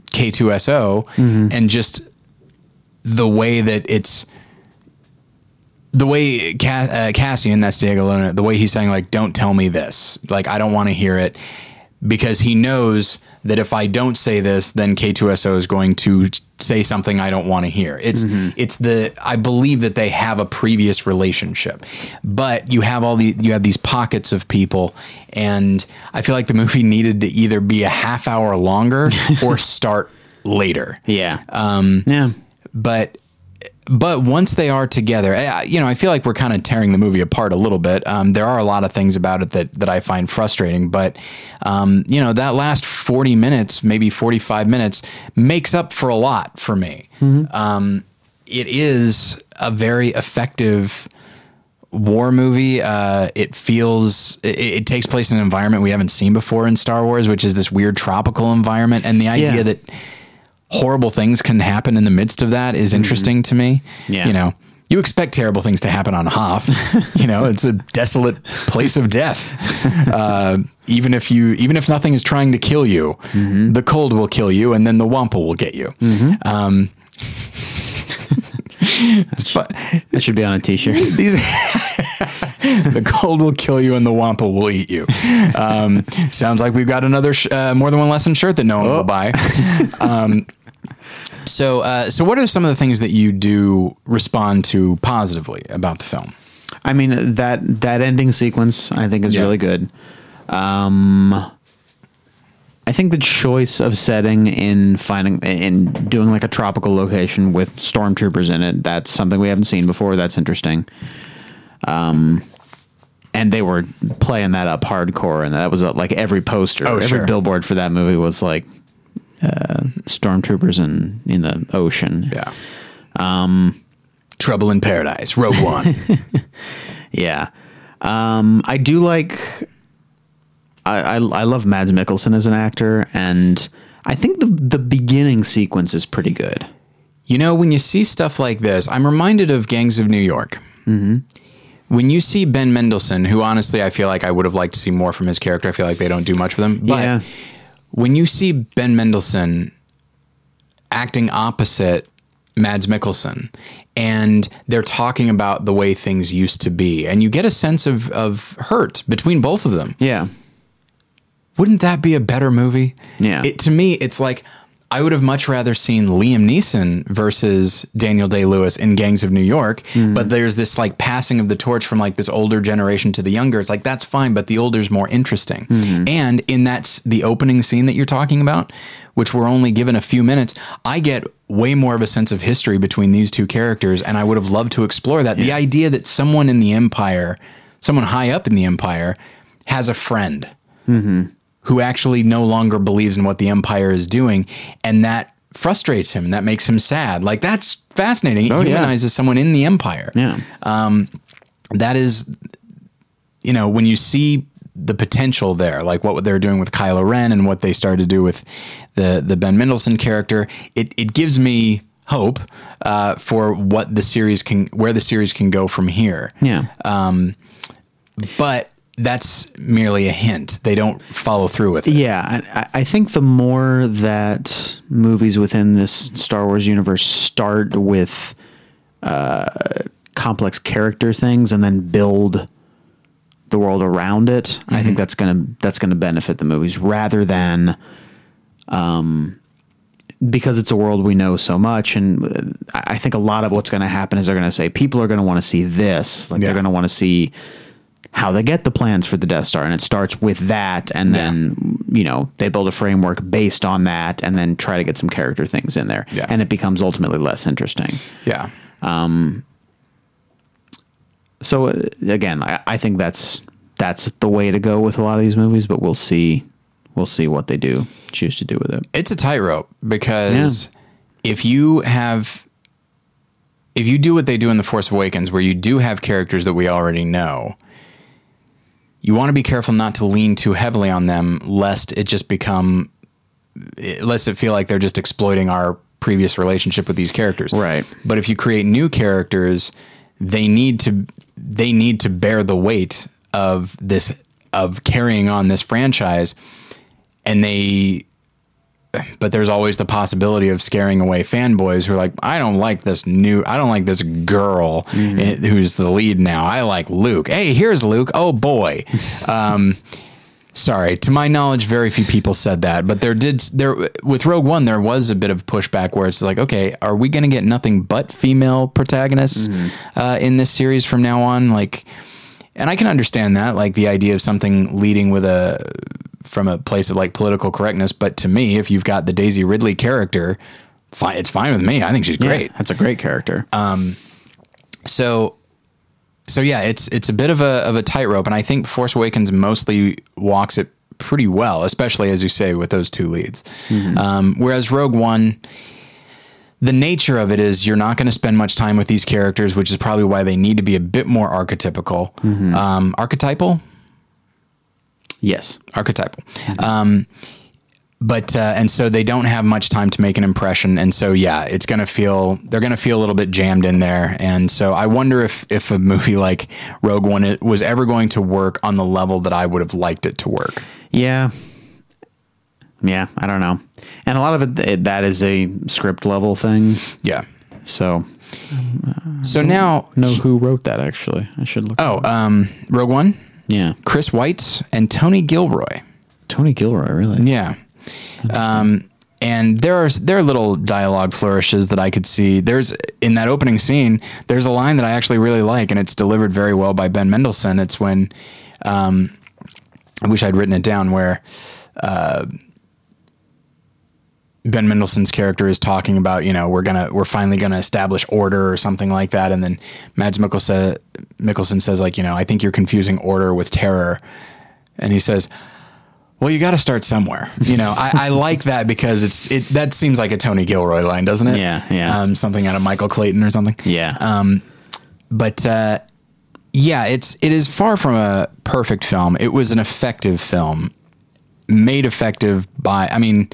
K2SO, and just the way that it's the way Ca- uh, Cassian, that's Diego Luna, the way he's saying like, "Don't tell me this," like I don't want to hear it, because he knows that if I don't say this, then K2SO is going to say something I don't want to hear. It's it's the I believe that they have a previous relationship, but you have all the you have these pockets of people, and I feel like the movie needed to either be a half hour longer or start later Yeah. Um, yeah. but but once they are together, I- you know, I feel like we're kind of tearing the movie apart a little bit. Um, there are a lot of things about it that that I find frustrating, but um, you know, that last forty minutes, maybe forty five minutes, makes up for a lot for me. Um, it is a very effective war movie. Uh, it feels it, it takes place in an environment we haven't seen before in Star Wars, which is this weird tropical environment, and the idea Yeah. that horrible things can happen in the midst of that is interesting to me. Yeah. You know, you expect terrible things to happen on Hoth. you know, it's a desolate place of death. Uh, even if you, even if nothing is trying to kill you, the cold will kill you, and then the Wampa will get you. Um, it's fun. That should be on a T-shirt. These the cold will kill you and the wampa will eat you. Um, sounds like we've got another sh- uh, more than one lesson shirt that no one will buy. Um, so, uh, so what are some of the things that you do respond to positively about the film? I mean that that ending sequence I think is Yeah. really good. Um, I think the choice of setting in finding in doing like a tropical location with stormtroopers in it that's something we haven't seen before. That's interesting. Um, and they were playing that up hardcore, and that was uh, like every poster, Oh, every sure. billboard for that movie was like uh, stormtroopers in in the ocean. Yeah. Um, Trouble in Paradise, Rogue One. Yeah. Um, I do like. I, I I love Mads Mikkelsen as an actor, and I think the the beginning sequence is pretty good. You know, when you see stuff like this, I'm reminded of Gangs of New York. Mm-hmm. When you see Ben Mendelsohn, who honestly I feel like I would have liked to see more from his character, I feel like they don't do much with him. But Yeah. When you see Ben Mendelsohn acting opposite Mads Mikkelsen, and they're talking about the way things used to be, and you get a sense of, of hurt between both of them Yeah. wouldn't that be a better movie? Yeah. It, to me, it's like I would have much rather seen Liam Neeson versus Daniel Day Lewis in Gangs of New York. Hmm. But there's this like passing of the torch from like this older generation to the younger. It's like that's fine, but the older's more interesting. Hmm. And in that s- the opening scene that you're talking about, which we're only given a few minutes, I get way more of a sense of history between these two characters, and I would have loved to explore that. The idea that someone in the empire, someone high up in the empire, has a friend mm-hmm. Who actually no longer believes in what the empire is doing and that frustrates him and that makes him sad like that's fascinating it Oh, yeah. humanizes someone in the empire Yeah. um, that is you know when you see the potential there like what they're doing with Kylo Ren and what they started to do with the the Ben Mendelsohn character it it gives me hope uh, for what the series can where the series can go from here Yeah. Um, but that's merely a hint. They don't follow through with it. Yeah, I, I think the more that movies within this Star Wars universe start with uh, complex character things and then build the world around it, I think that's gonna that's gonna benefit the movies rather than, um, because it's a world we know so much, and uh, I think a lot of what's going to happen is they're going to say people are going to want to see this, like Yeah. they're going to want to see how they get the plans for the Death Star, and it starts with that, and then you know they build a framework based on that, and then try to get some character things in there, Yeah. and it becomes ultimately less interesting. yeah Um. So uh, again, I, I think that's that's the way to go with a lot of these movies, but we'll see we'll see what they do choose to do with it. it's a tightrope because if you have if you do what they do in the force awakens where you do have characters that we already know you want to be careful not to lean too heavily on them lest it just become lest it feel like they're just exploiting our previous relationship with these characters Right. but if you create new characters they need to they need to bear the weight of this of carrying on this franchise and they but there's always the possibility of scaring away fanboys who are like, I don't like this new, I don't like this girl eh, who's the lead now. I like Luke. Hey, here's Luke. Oh boy. Um, sorry, to my knowledge, very few people said that, but there did there with Rogue One, there was a bit of pushback where it's like, okay, are we going to get nothing but female protagonists uh, in this series from now on? Like, and I can understand that, like the idea of something leading with a from a place of like political correctness. But to me, if you've got the Daisy Ridley character, fine, it's fine with me. I think she's great. That's a great character. So, so yeah, it's it's a bit of a of a tightrope, and I think Force Awakens mostly walks it pretty well, especially as you say with those two leads. Um, whereas Rogue One. The nature of it is you're not going to spend much time with these characters, which is probably why they need to be a bit more archetypical. Um, archetypal? Yes. archetypal. Um, but uh, and so they don't have much time to make an impression, and so yeah, it's gonna feel they're gonna feel a little bit jammed in there, and so I wonder if if a movie like Rogue One was ever going to work on the level that I would have liked it to work. Yeah. Yeah, I don't know. And a lot of it, it that is a script level thing. Yeah. So, So now, know who wrote that actually. I should look. oh, um, Rogue One, yeah. Chris Weitz and Tony Gilroy. Tony Gilroy, really? Yeah. Um, and there are there are little dialogue flourishes that I could see. There's in that opening scene. There's a line that I actually really like, and it's delivered very well by Ben Mendelsohn. It's when um, I wish I'd written it down where. Uh, Ben Mendelsohn's character is talking about, you know, we're gonna, we're finally gonna establish order or something like that, and then Mads Mikkelsen, Mikkelsen says, like, you know, I think you're confusing order with terror, and he says, well, you got to start somewhere. You know, I, I like that because it's it. That seems like a Tony Gilroy line, doesn't it? Yeah, yeah. Um, something out of Michael Clayton or something. Yeah. Um, but uh, yeah, it's it is far from a perfect film. It was an effective film, made effective by. I mean,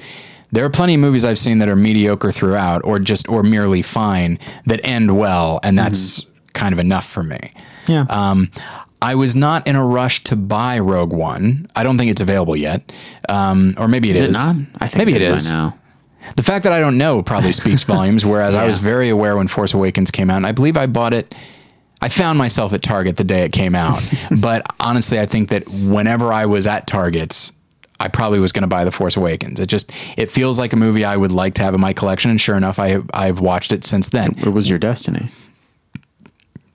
there are plenty of movies I've seen that are mediocre throughout, or just or merely fine that end well, and that's kind of enough for me. yeah. Um, I was not in a rush to buy Rogue One. I don't think it's available yet, um, or maybe it is. is it not? I think maybe it it is. now. The fact that I don't know probably speaks volumes. Whereas I was very aware when Force Awakens came out, and I believe I bought it. I found myself at Target the day it came out, but honestly, I think that whenever I was at Targets, I probably was going to buy The Force Awakens. It just it feels like a movie I would like to have in my collection, and sure enough, I I've watched it since then. It was your destiny.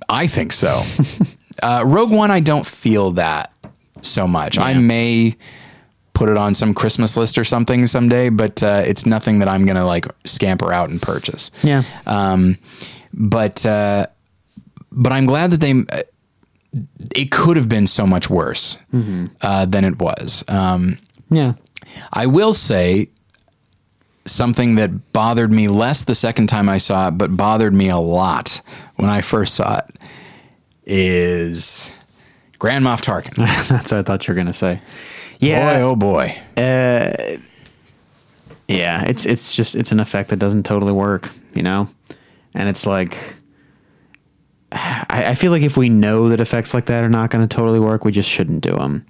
I think so. uh, Rogue One, I don't feel that so much. I may put it on some Christmas list or something someday, but uh, it's nothing that I'm gonna like scamper out and purchase. Yeah. Um, but uh, but I'm glad that they. uh, It could have been so much worse uh, than it was. Um, Yeah. I will say something that bothered me less the second time I saw it, but bothered me a lot when I first saw it is Grand Moff Tarkin. That's what I thought you were gonna say. Boy, Yeah. oh boy. Uh, yeah. It's it's just it's an effect that doesn't totally work, you know? And it's like I, I feel like if we know that effects like that are not going to totally work, we just shouldn't do them.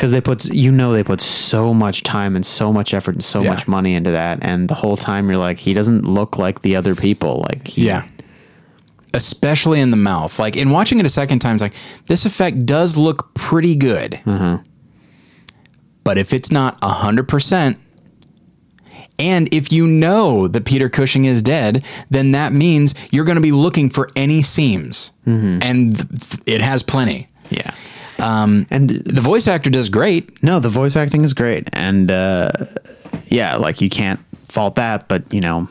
Because they put, you know, they put so much time and so much effort and so Yeah. much money into that, and the whole time you're like, he doesn't look like the other people. Like, he, Yeah. Especially in the mouth. Like in watching it a second time, it's like this effect does look pretty good. Mm-hmm. But if it's not a hundred percent, and if you know that Peter Cushing is dead, then that means you're going to be looking for any seams, mm-hmm. and th- it has plenty. yeah. Um, and The voice actor does great. No, the voice acting is great, and uh, yeah, like you can't fault that. But you know,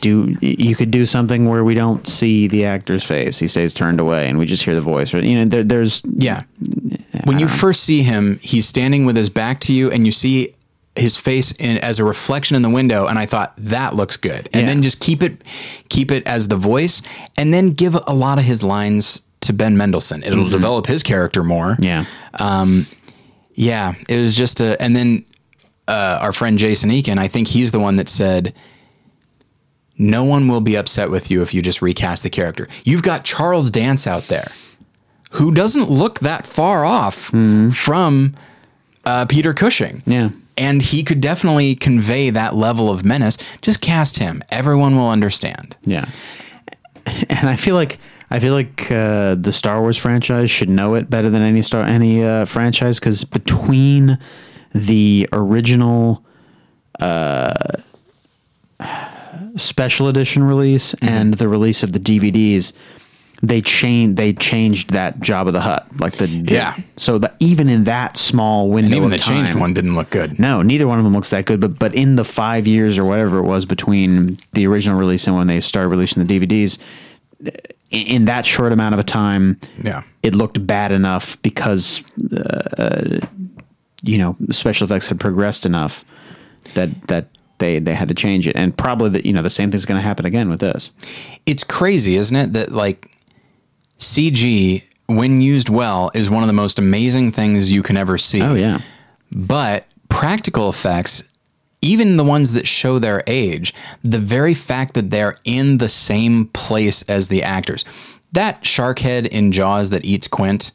do you could do something where we don't see the actor's face; he stays turned away, and we just hear the voice. Or you know, there, there's Yeah. When you first see him, he's standing with his back to you, and you see his face in, as a reflection in the window. And I thought that looks good. And Yeah. then just keep it, keep it as the voice, and then give a lot of his lines to Ben Mendelsohn. It'll develop his character more. yeah, Yeah, it was just a, and then uh, our friend Jason Eakin, I think he's the one that said, "No one will be upset with you if you just recast the character." You've got Charles Dance out there, who doesn't look that far off from uh, Peter Cushing. yeah, and he could definitely convey that level of menace. Just cast him; everyone will understand. Yeah, and I feel like I feel like uh, the Star Wars franchise should know it better than any star any uh, franchise because between the original uh, special edition release and the release of the DVDs, they changed they changed that Jabba the Hutt like the Yeah. So that even in that small window, And even the changed one didn't look good. no, neither one of them looks that good. But but in the five years or whatever it was between the original release and when they started releasing the DVDs, in, in that short amount of a time, Yeah. it looked bad enough because uh, you know special effects had progressed enough that that they they had to change it. And probably that you know the same thing's going to happen again with this. It's crazy, isn't it? That like CG, when used well, is one of the most amazing things you can ever see. Oh yeah, But practical effects, even the ones that show their age, the very fact that they're in the same place as the actors. That shark head in Jaws that eats Quint,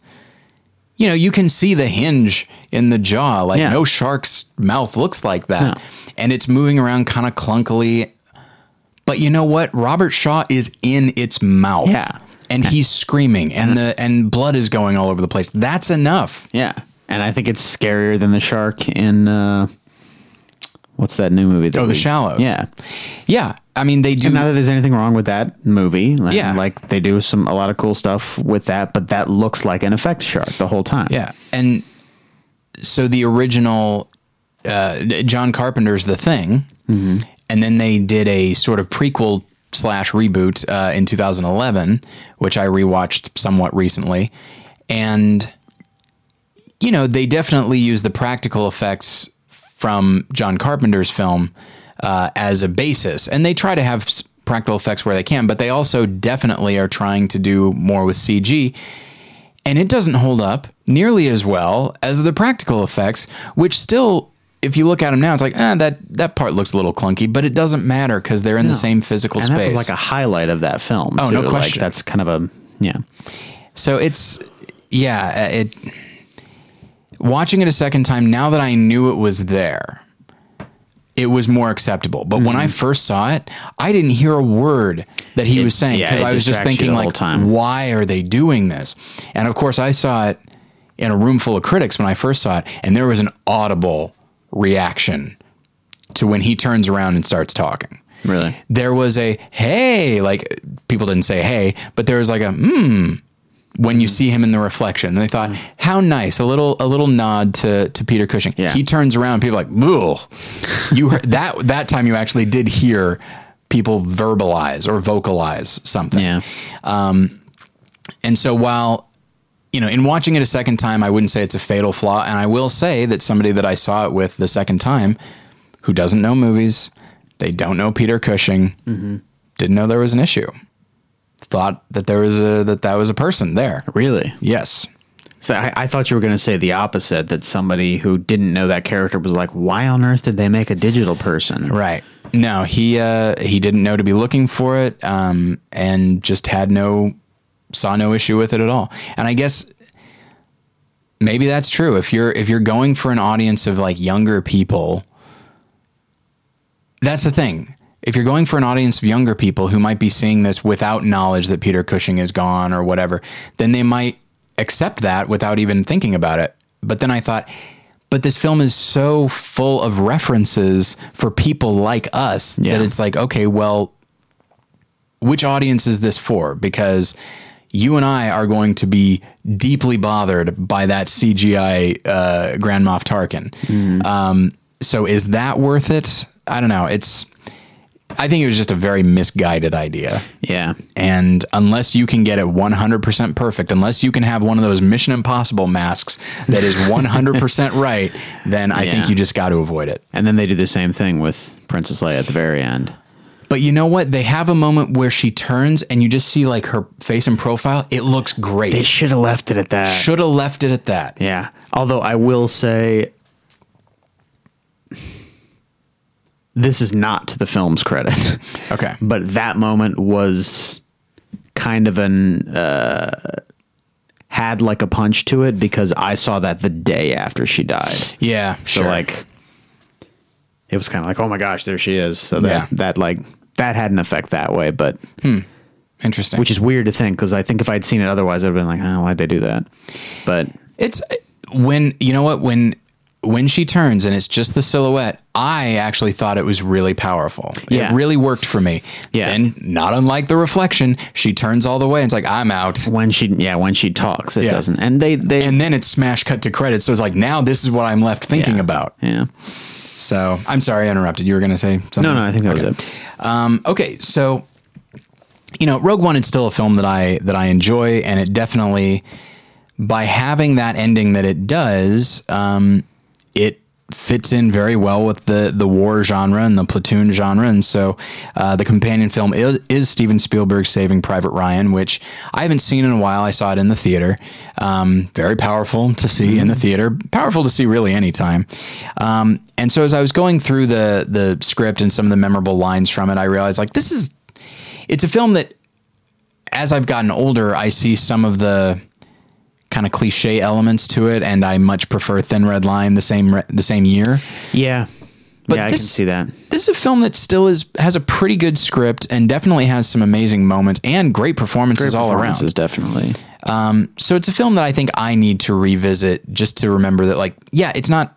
you know, you can see the hinge in the jaw. Like Yeah. no shark's mouth looks like that. No. And it's moving around kind of clunkily. But you know what? Robert Shaw is in its mouth. Yeah. And he's screaming and the and blood is going all over the place. That's enough. yeah. And I think it's scarier than the shark in uh, what's that new movie? that Oh, The we- Shallows. Yeah. Yeah. I mean they do Not that there's anything wrong with that movie. Like, Yeah. Like they do some a lot of cool stuff with that, but that looks like an effect shark the whole time. Yeah, and so the original uh, John Carpenter's The Thing, and then they did a sort of prequel slash reboot uh, in 2011, which I rewatched somewhat recently, and you know they definitely use the practical effects from John Carpenter's film uh, as a basis, and they try to have practical effects where they can, but they also definitely are trying to do more with CG and it doesn't hold up nearly as well as the practical effects, which still, if you look at them now, it's like, ah, that that part looks a little clunky, but it doesn't matter because they're in the same physical And space. that was like a highlight of that film. Oh, no too. Like, question. that's kind of a yeah. so it's, yeah, it. Watching it a second time, now that I knew it was there, it was more acceptable. But when I first saw it, I didn't hear a word that he Mm-hmm. It- was saying because it I was just thinking like, why are they doing this? And of course, I saw it in a room full of critics when I first saw it, and there was an audible reaction to when he turns around and starts talking. Really. There was a hey, like people didn't say hey, but there was like a hmm when you see him in the reflection. And they thought, how nice, a little a little nod to to Peter Cushing. Yeah. He turns around, people are like, Ugh. you heard that that time you actually did hear people verbalize or vocalize something. Yeah. Um, and so while you know, in watching it a second time, I wouldn't say it's a fatal flaw, and I will say that somebody that I saw it with the second time, who doesn't know movies, they don't know Peter Cushing, mm-hmm. didn't know there was an issue, thought that there was a that that was a person there. Really. Yes, So I, I thought you were going to say the opposite. That somebody who didn't know that character was like, "Why on earth did they make a digital person?" right. No, he uh, he didn't know to be looking for it, um, and just had no saw no issue with it at all. And I guess maybe that's true. If you're if you're going for an audience of like younger people, that's the thing. If you're going for an audience of younger people who might be seeing this without knowledge that Peter Cushing is gone or whatever, then they might accept that without even thinking about it. But then I thought, but this film is so full of references for people like us Yeah. that it's like, okay, well, which audience is this for? Because you and I are going to be deeply bothered by that CGI uh, Grand Moff Tarkin. Um, so is that worth it? I don't know. It's. I think it was just a very misguided idea. Yeah. And unless you can get it 100% perfect, unless you can have one of those Mission Impossible masks that is 100% right, then I think you just got to avoid it. And then they do the same thing with Princess Leia at the very end. But you know what? They have a moment where she turns and you just see like her face and profile. It looks great. They should have left it at that. Should have left it at that. Yeah. Although I will say this is not to the film's credit. Okay. but that moment was kind of an uh, had like a punch to it because I saw that the day after she died. Yeah, So sure. like it was kind of like, oh my gosh, there she is. So that Yeah. that like that had an effect that way, but Interesting. which is weird to think because I think if I'd seen it otherwise, I'd have been like, oh, why'd they do that? But It's when you know what when when she turns and it's just the silhouette. I actually thought it was really powerful. Yeah. It really worked for me. Yeah. And not unlike the reflection, she turns all the way. And it's like I'm out. when she yeah when she talks, it Yeah. doesn't. And they they And then it's smash cut to credits. So it's like now this is what I'm left thinking yeah. about. Yeah. So I'm sorry I interrupted. You were going to say something. No, no, I think that was it. Um, okay, so you know, Rogue One is still a film that I that I enjoy, and it definitely by having that ending that it does, um, it fits in very well with the the war genre and the platoon genre, and so uh, the companion film is, is Steven Spielberg's Saving Private Ryan, which I haven't seen in a while. I saw it in the theater. Um, very powerful to see in the theater. Powerful to see really anytime. Um, and so as I was going through the the script and some of the memorable lines from it, I realized like this is it's a film that as I've gotten older, I see some of the kind of cliche elements to it, and I much prefer Thin Red Line the same re- the same year. Yeah. But yeah, I can this- see that. This is a film that still is has a pretty good script and definitely has some amazing moments and great performances all around. Definitely. Um, so it's a film that I think I need to revisit just to remember that, like, yeah, it's not.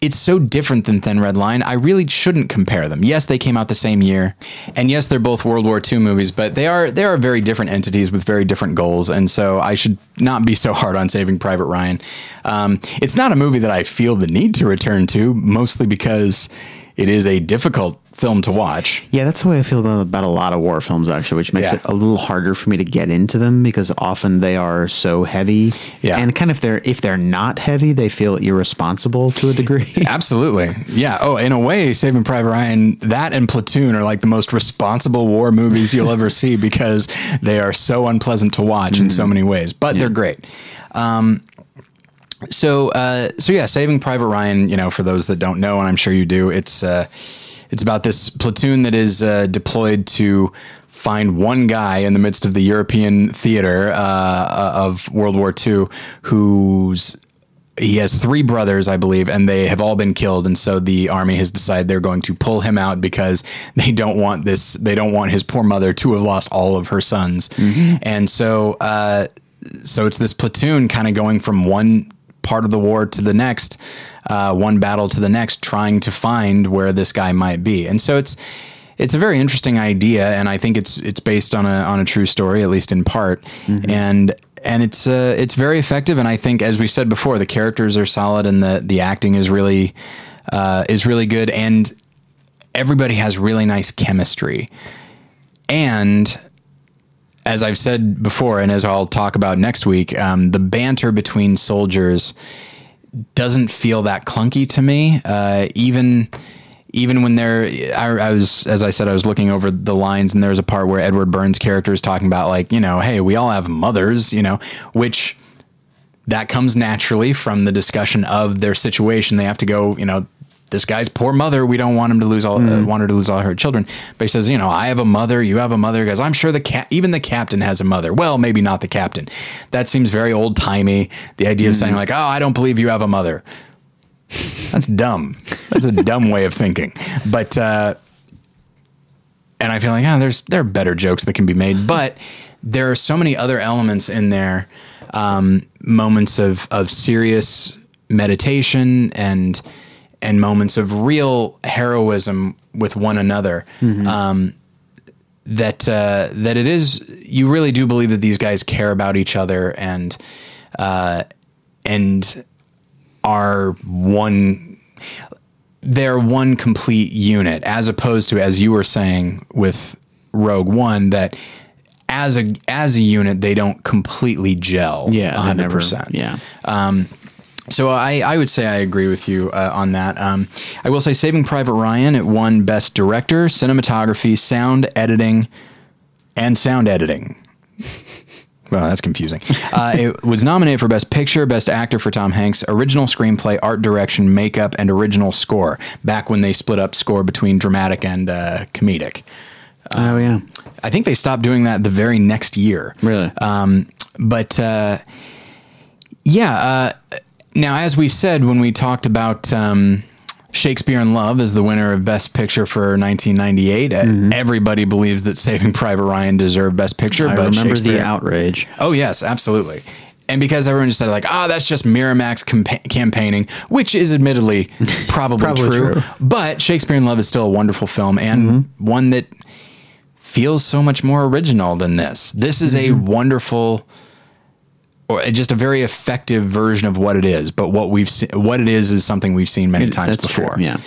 It's so different than Thin Red Line. I really shouldn't compare them. Yes, they came out the same year, and yes, they're both World War II movies, but they are they are very different entities with very different goals. And so I should not be so hard on Saving Private Ryan. Um, it's not a movie that I feel the need to return to, mostly because it is a difficult film to watch. Yeah, that's the way I feel about, about a lot of war films, actually, which makes Yeah. it a little harder for me to get into them because often they are so heavy. Yeah. and kind of if they're if they're not heavy, they feel irresponsible to a degree. Absolutely. Yeah. Oh, in a way, Saving Private Ryan, that and Platoon are like the most responsible war movies you'll ever see because they are so unpleasant to watch in so many ways, but they're great. Um, so, uh, so yeah, Saving Private Ryan, you know, for those that don't know, and I'm sure you do, it's, uh, it's about this platoon that is uh, deployed to find one guy in the midst of the European theater uh, of World War II who's he has three brothers, I believe, and they have all been killed. And so the army has decided they're going to pull him out because they don't want this. They don't want his poor mother to have lost all of her sons. And so, uh, so it's this platoon kind of going from one part of the war to the next, uh, one battle to the next, trying to find where this guy might be. And so it's it's a very interesting idea, and I think it's it's based on a on a true story, at least in part, and and it's uh, it's very effective. And I think, as we said before, the characters are solid, and the the acting is really uh, is really good, and everybody has really nice chemistry. And as I've said before, and as I'll talk about next week, um, the banter between soldiers doesn't feel that clunky to me. Uh, even even when they're, I, I was, as I said, I was looking over the lines, and there was a part where Edward Burns' character is talking about, like, you know, hey, we all have mothers, you know, which that comes naturally from the discussion of their situation. They have to go, you know, this guy's poor mother. We don't want him to lose all, uh, want her to lose all her children. But he says, you know, I have a mother. You have a mother. He goes, I'm sure the cat, even the captain has a mother. Well, maybe not the captain. That seems very old timey. The idea of saying like, oh, I don't believe you have a mother. That's dumb. That's a dumb way of thinking. But uh, and I feel like, ah, there's there are better jokes that can be made, but there are so many other elements in there, um, moments of of serious meditation and and moments of real heroism with one another. Um, that uh, that it is you really do believe that these guys care about each other and uh, and are one they're one complete unit as opposed to as you were saying with Rogue One that as a as a unit they don't completely gel yeah, 100%. Yeah, So I, I would say I agree with you uh, on that. Um, I will say Saving Private Ryan it won Best Director, Cinematography, Sound Editing, and Sound Editing. Well, that's confusing. Uh, it was nominated for Best Picture, Best Actor for Tom Hanks, Original Screenplay, Art Direction, Makeup, and Original Score. Back when they split up score between dramatic and uh, comedic. oh yeah, I think they stopped doing that the very next year. really. Um, but uh, yeah, uh, now as we said when we talked about um, Shakespeare in Love as the winner of Best Picture for 1998. Uh, Everybody believes that Saving Private Ryan deserved Best Picture, I but remember the outrage. Oh yes, absolutely. And because everyone just said like, ah, that's just Miramax campa- campaigning, which is admittedly probably, Probably true, true. But Shakespeare in Love is still a wonderful film and Mm-hmm. one that feels so much more original than this. This is Mm-hmm. a wonderful or just a very effective version of what it is. But what we've se- what it is is something we've seen many times That's true. before Yeah.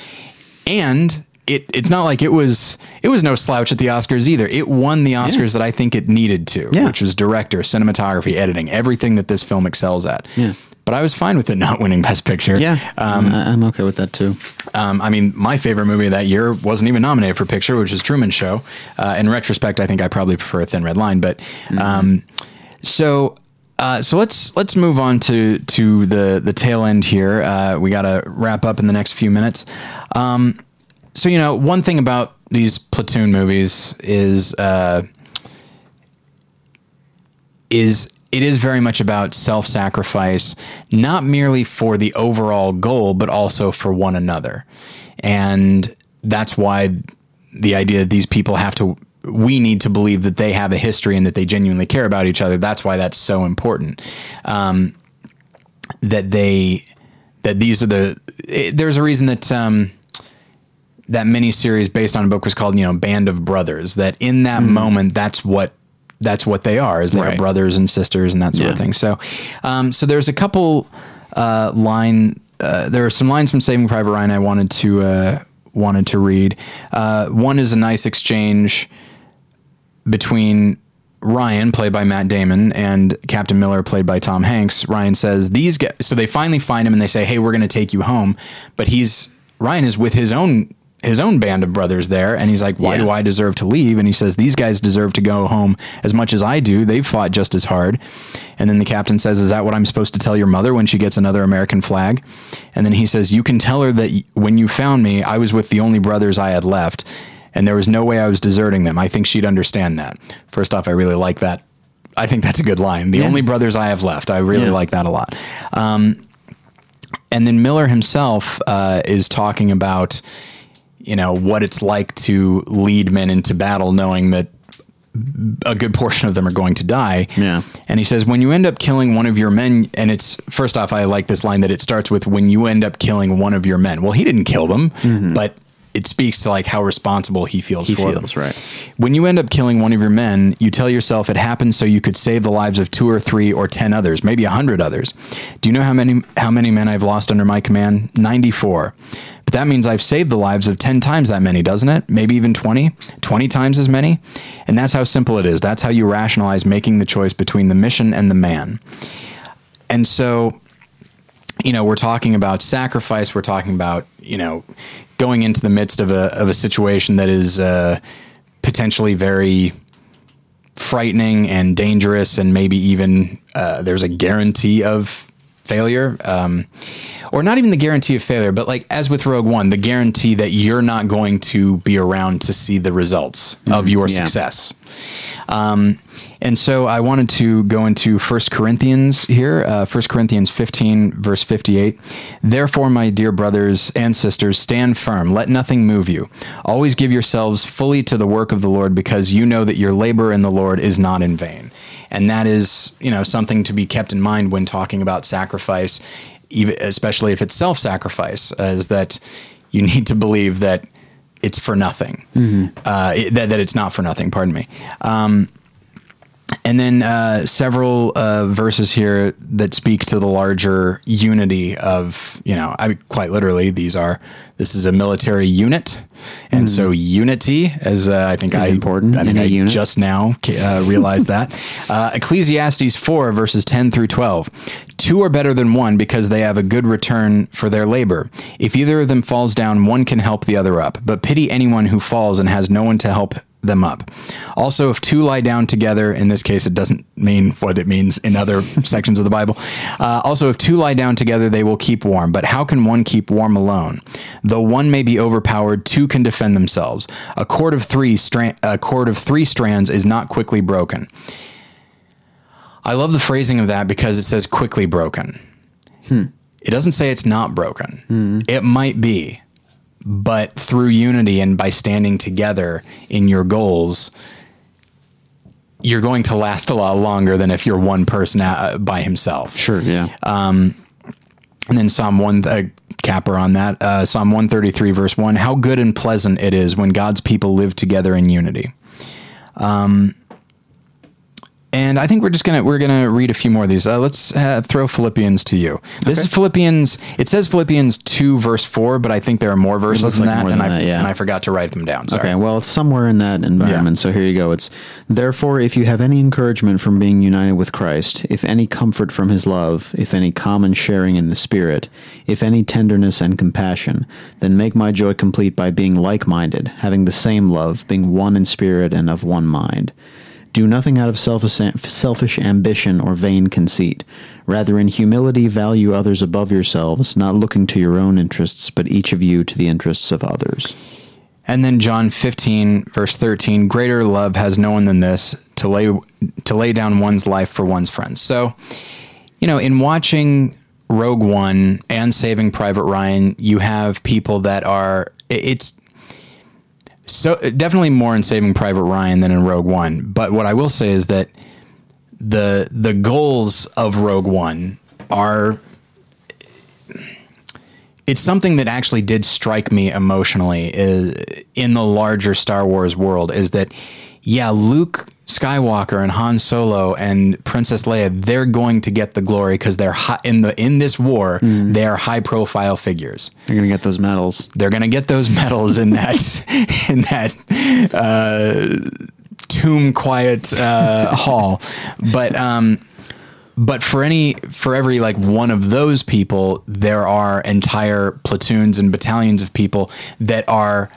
and it it's not like it was it was no slouch at the Oscars either. It won the Oscars that I think it needed to, Yeah. which was director, cinematography, editing, everything that this film excels at. Yeah. But I was fine with it not winning Best Picture. Yeah. Um, I'm okay with that too. Um, I mean, my favorite movie of that year wasn't even nominated for picture, which is Truman Show. Uh, in retrospect, I think I probably prefer a Thin Red Line. But um, so. Uh, so let's let's move on to to the the tail end here. Uh, we got to wrap up in the next few minutes. Um, so you know, one thing about these platoon movies is uh, is it is very much about self-sacrifice, not merely for the overall goal, but also for one another, and that's why the idea that these people have to we need to believe that they have a history and that they genuinely care about each other. That's why that's so important. Um, that they that these are the it, there's a reason that um, that miniseries based on a book was called you know Band of Brothers. That in that moment, that's what that's what they are is they are brothers and sisters and that sort of thing. So, um, so there's a couple uh, line. Uh, there are some lines from Saving Private Ryan I wanted to uh, wanted to read. Uh, one is a nice exchange between Ryan, played by Matt Damon, and Captain Miller, played by Tom Hanks. Ryan says these guys. So they finally find him and they say, "Hey, we're going to take you home," but he's Ryan is with his own his own band of brothers there, and he's like, "Why Yeah. do I deserve to leave?" And he says, "These guys deserve to go home as much as I do. They've fought just as hard." And then the captain says, "Is that what I'm supposed to tell your mother when she gets another American flag?" And then he says, "You can tell her that when you found me, I was with the only brothers I had left." And there was no way I was deserting them. I think she'd understand that. First off, I really like that. I think that's a good line. The Yeah. only brothers I have left. I really Yeah. like that a lot. Um, and then Miller himself uh, is talking about, you know, what it's like to lead men into battle, knowing that a good portion of them are going to die. Yeah. And he says, when you end up killing one of your men, and it's first off, I like this line that it starts with, when you end up killing one of your men. Well, he didn't kill them, but it speaks to like how responsible he feels He for feels them. right. When you end up killing one of your men, you tell yourself it happened so you could save the lives of two or three or ten others, maybe a hundred others. Do you know how many how many men I've lost under my command? Ninety four. But that means I've saved the lives of 10 times that many, doesn't it? Maybe even 20, 20 times as many. And that's how simple it is. That's how you rationalize making the choice between the mission and the man. And so, you know, we're talking about sacrifice. We're talking about, you know, going into the midst of a, of a situation that is uh, potentially very frightening and dangerous, and maybe even uh, there's a guarantee of failure. Um, or not even the guarantee of failure, but like as with Rogue One, the guarantee that you're not going to be around to see the results of your yeah. success. Um, and so I wanted to go into 1 Corinthians here, uh, 1 Corinthians 15, verse 58. Therefore, my dear brothers and sisters, stand firm. Let nothing move you. Always give yourselves fully to the work of the Lord because you know that your labor in the Lord is not in vain. And that is, you know, something to be kept in mind when talking about sacrifice, even, especially if it's self-sacrifice, uh, is that you need to believe that it's for nothing, uh, it- that, that it's not for nothing. Pardon me. Um, and then uh, several uh, verses here that speak to the larger unity of, you know, I quite literally these are. This is a military unit, and so unity, as uh, I think I important I think I unit. just now uh, realized that. Uh, Ecclesiastes four verses ten through twelve. Two are better than one because they have a good return for their labor. If either of them falls down, one can help the other up. But pity anyone who falls and has no one to help them up. Also, if two lie down together, in this case, it doesn't mean what it means in other sections of the Bible. Uh, also, if two lie down together, they will keep warm. But how can one keep warm alone? Though one may be overpowered, two can defend themselves. A cord of three, stra- a cord of three strands is not quickly broken. I love the phrasing of that because it says quickly broken. It doesn't say it's not broken. It might be, but through unity and by standing together in your goals, you're going to last a lot longer than if you're one person uh, by himself. Sure. Yeah. And then Psalm 1, uh, capper on that, uh, Psalm 133, verse 1 How good and pleasant it is when God's people live together in unity. Um, and I think we're just gonna we're gonna read a few more of these. Uh, let's uh, throw Philippians to you. This is Philippians. It says Philippians two verse four, but I think there are more verses than like that, and than I that, yeah. and I forgot to write them down. Sorry. Okay, well, it's somewhere in that environment. So here you go. It's therefore, if you have any encouragement from being united with Christ, if any comfort from His love, if any common sharing in the Spirit, if any tenderness and compassion, then make my joy complete by being like-minded, having the same love, being one in spirit and of one mind. Do nothing out of selfish, ambition or vain conceit. Rather, in humility, value others above yourselves, not looking to your own interests, but each of you to the interests of others. And then John 15 verse 13, greater love has no one than this to lay to lay down one's life for one's friends. So, you know, in watching Rogue One and Saving Private Ryan, you have people that are it's so uh, definitely more in Saving Private Ryan than in Rogue One. But what I will say is that the the goals of Rogue One are it's something that actually did strike me emotionally is in the larger Star Wars world is that yeah, Luke Skywalker and Han Solo and Princess Leia they're going to get the glory because they're hi- in the in this war they are high profile figures. They're gonna get those medals. They're going to get those medals in that in that uh, tomb quiet uh, hall, but um, but for any for every like one of those people, there are entire platoons and battalions of people that are.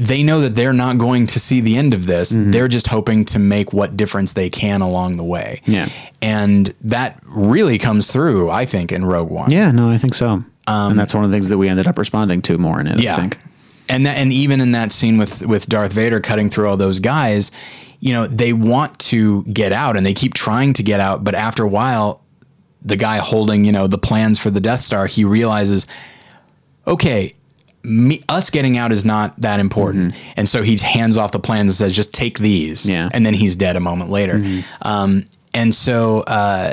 They know that they're not going to see the end of this. Mm-hmm. They're just hoping to make what difference they can along the way. Yeah. And that really comes through, I think, in Rogue One. Yeah, no, I think so. Um, and that's one of the things that we ended up responding to more in it. Yeah. I think. And that, and even in that scene with with Darth Vader cutting through all those guys, you know, they want to get out and they keep trying to get out, but after a while, the guy holding, you know, the plans for the Death Star, he realizes, okay, me, us getting out is not that important. And so he hands off the plans and says, just take these. Yeah. And then he's dead a moment later. Um, and so, uh,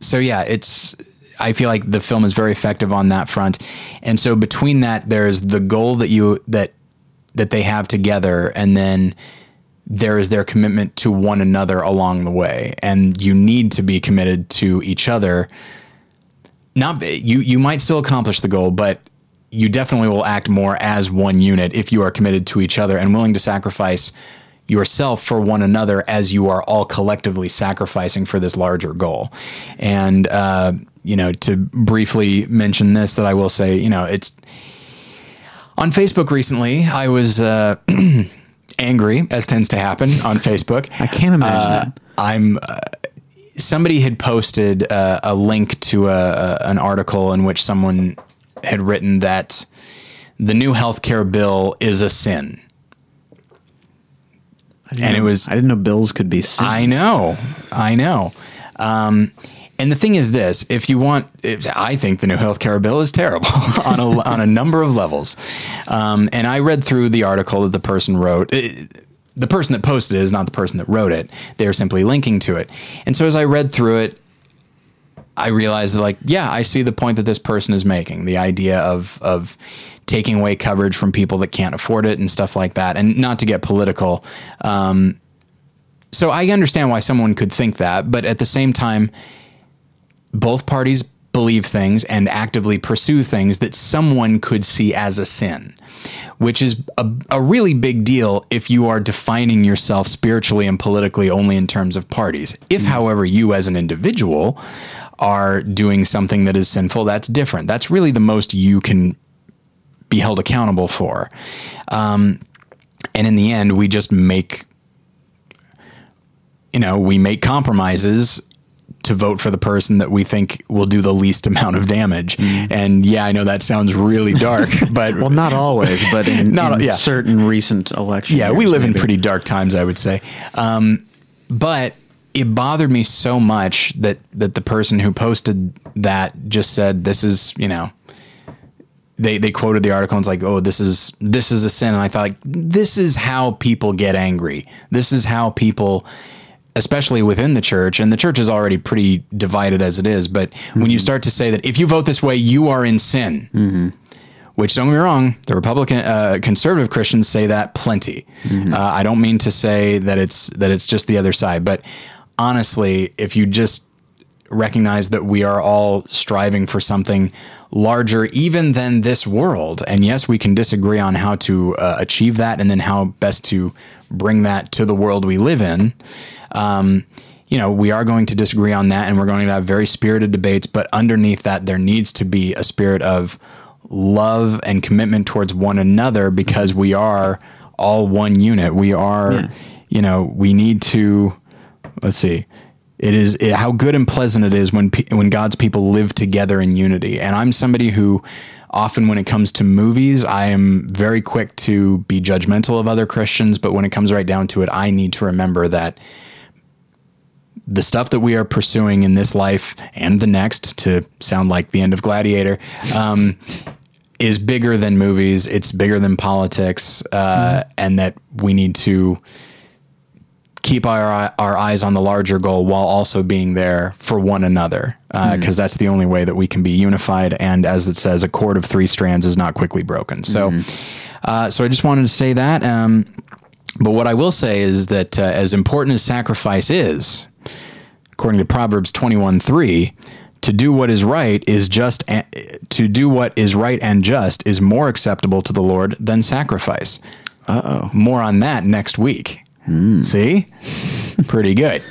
so yeah, it's. I feel like the film is very effective on that front, and so between that, there's the goal that you that that they have together, and then there is their commitment to one another along the way, and you need to be committed to each other. Not you. You might still accomplish the goal, but you definitely will act more as one unit if you are committed to each other and willing to sacrifice yourself for one another as you are all collectively sacrificing for this larger goal. And, uh, you know, to briefly mention this, that I will say, you know, it's on Facebook recently, I was uh, angry, as tends to happen on Facebook. I can't imagine Uh, that. I'm. Uh, somebody had posted uh, a link to a, a, an article in which someone had written that the new healthcare bill is a sin. and it was I didn't know bills could be sins. I know, I know. Um, and the thing is this: if you want, if, I think the new healthcare bill is terrible on a on a number of levels. Um, and I read through the article that the person wrote. It- the person that posted it is not the person that wrote it. They are simply linking to it. And so as I read through it, I realized that like, yeah, I see the point that this person is making. The idea of of taking away coverage from people that can't afford it and stuff like that. And not to get political, um, so I understand why someone could think that, but at the same time, both parties believe things and actively pursue things that someone could see as a sin, which is a, a really big deal if you are defining yourself spiritually and politically only in terms of parties. If, however, you as an individual are doing something that is sinful, that's different. That's really the most you can be held accountable for. Um, and in the end, we just make you know, we make compromises to vote for the person that we think will do the least amount of damage. And yeah, I know that sounds really dark, but Well, not always, but in, Not in yeah. certain recent elections. yeah, we live in pretty dark times, I would say. Um, but it bothered me so much that that the person who posted that just said, "This is you know." they they quoted the article and it's like, oh, this is this is a sin, and I thought like this is how people get angry. This is how people especially within the church, and the church is already pretty divided as it is. But mm-hmm. when you start to say that if you vote this way, you are in sin, mm-hmm. which don't get me wrong, the Republican uh, conservative Christians say that plenty. Mm-hmm. Uh, I don't mean to say that it's that it's just the other side, but honestly, if you just recognize that we are all striving for something larger even than this world. And yes, we can disagree on how to uh, achieve that and then how best to bring that to the world we live in. Um, you know, we are going to disagree on that and we're going to have very spirited debates, but underneath that, there needs to be a spirit of love and commitment towards one another because we are all one unit. We are, yeah. you know, we need to, let's see, it is it, how good and pleasant it is when when God's people live together in unity. And I'm somebody who often when it comes to movies, I am very quick to be judgmental of other Christians, but when it comes right down to it, I need to remember that the stuff that we are pursuing in this life and the next, to sound like the end of Gladiator, um, is bigger than movies. It's bigger than politics, uh, mm. and that we need to keep our our eyes on the larger goal while also being there for one another because uh, mm that's the only way that we can be unified and as it says a cord of three strands is not quickly broken so mm uh, so I just wanted to say that um, but what I will say is that uh, as important as sacrifice is according to Proverbs 21 3 to do what is right is just to do what is right and just is more acceptable to the Lord than sacrifice. Uh oh. More on that next week. Mm. See? Pretty good.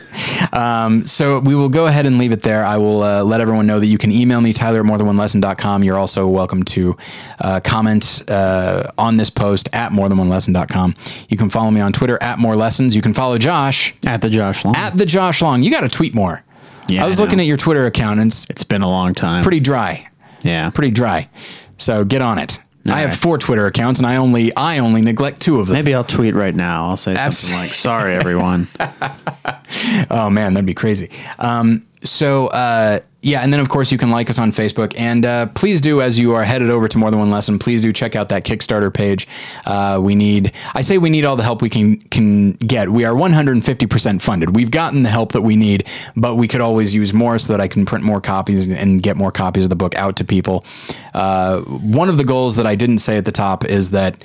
Um, so we will go ahead and leave it there. I will uh, let everyone know that you can email me, Tyler at morethanonelesson.com. You're also welcome to uh, comment uh, on this post at morethanonelesson.com. You can follow me on Twitter at more lessons. You can follow Josh at the Josh Long. At the Josh Long. You got to tweet more. Yeah, I was I looking at your Twitter account and it's, it's been a long time. Pretty dry. Yeah. Pretty dry. So get on it. All I have four Twitter accounts, and I only I only neglect two of them. Maybe I'll tweet right now. I'll say something like, "Sorry, everyone." oh man, that'd be crazy. Um, so uh, yeah, and then of course you can like us on Facebook, and uh, please do as you are headed over to more than one lesson. Please do check out that Kickstarter page. Uh, we need, I say we need all the help we can can get. We are 150 percent funded. We've gotten the help that we need, but we could always use more so that I can print more copies and get more copies of the book out to people. Uh, one of the goals that I didn't say at the top is that,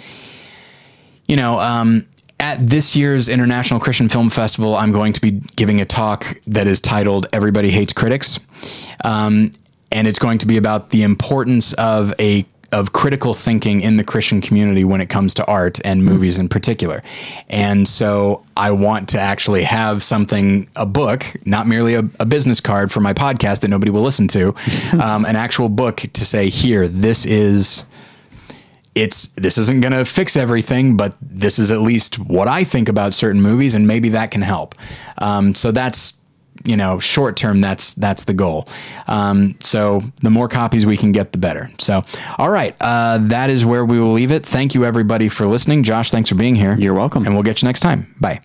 you know. Um, at this year's International Christian Film Festival, I'm going to be giving a talk that is titled Everybody Hates Critics. Um, and it's going to be about the importance of a of critical thinking in the Christian community when it comes to art and movies in particular. And so I want to actually have something, a book, not merely a, a business card for my podcast that nobody will listen to, um, an actual book to say, here, this is it's this isn't going to fix everything, but this is at least what I think about certain movies, and maybe that can help. Um, so that's you know short term that's that's the goal. Um, so the more copies we can get the better. So all right uh, that is where we will leave it. Thank you everybody for listening. Josh thanks for being here. You're welcome. And we'll get you next time. Bye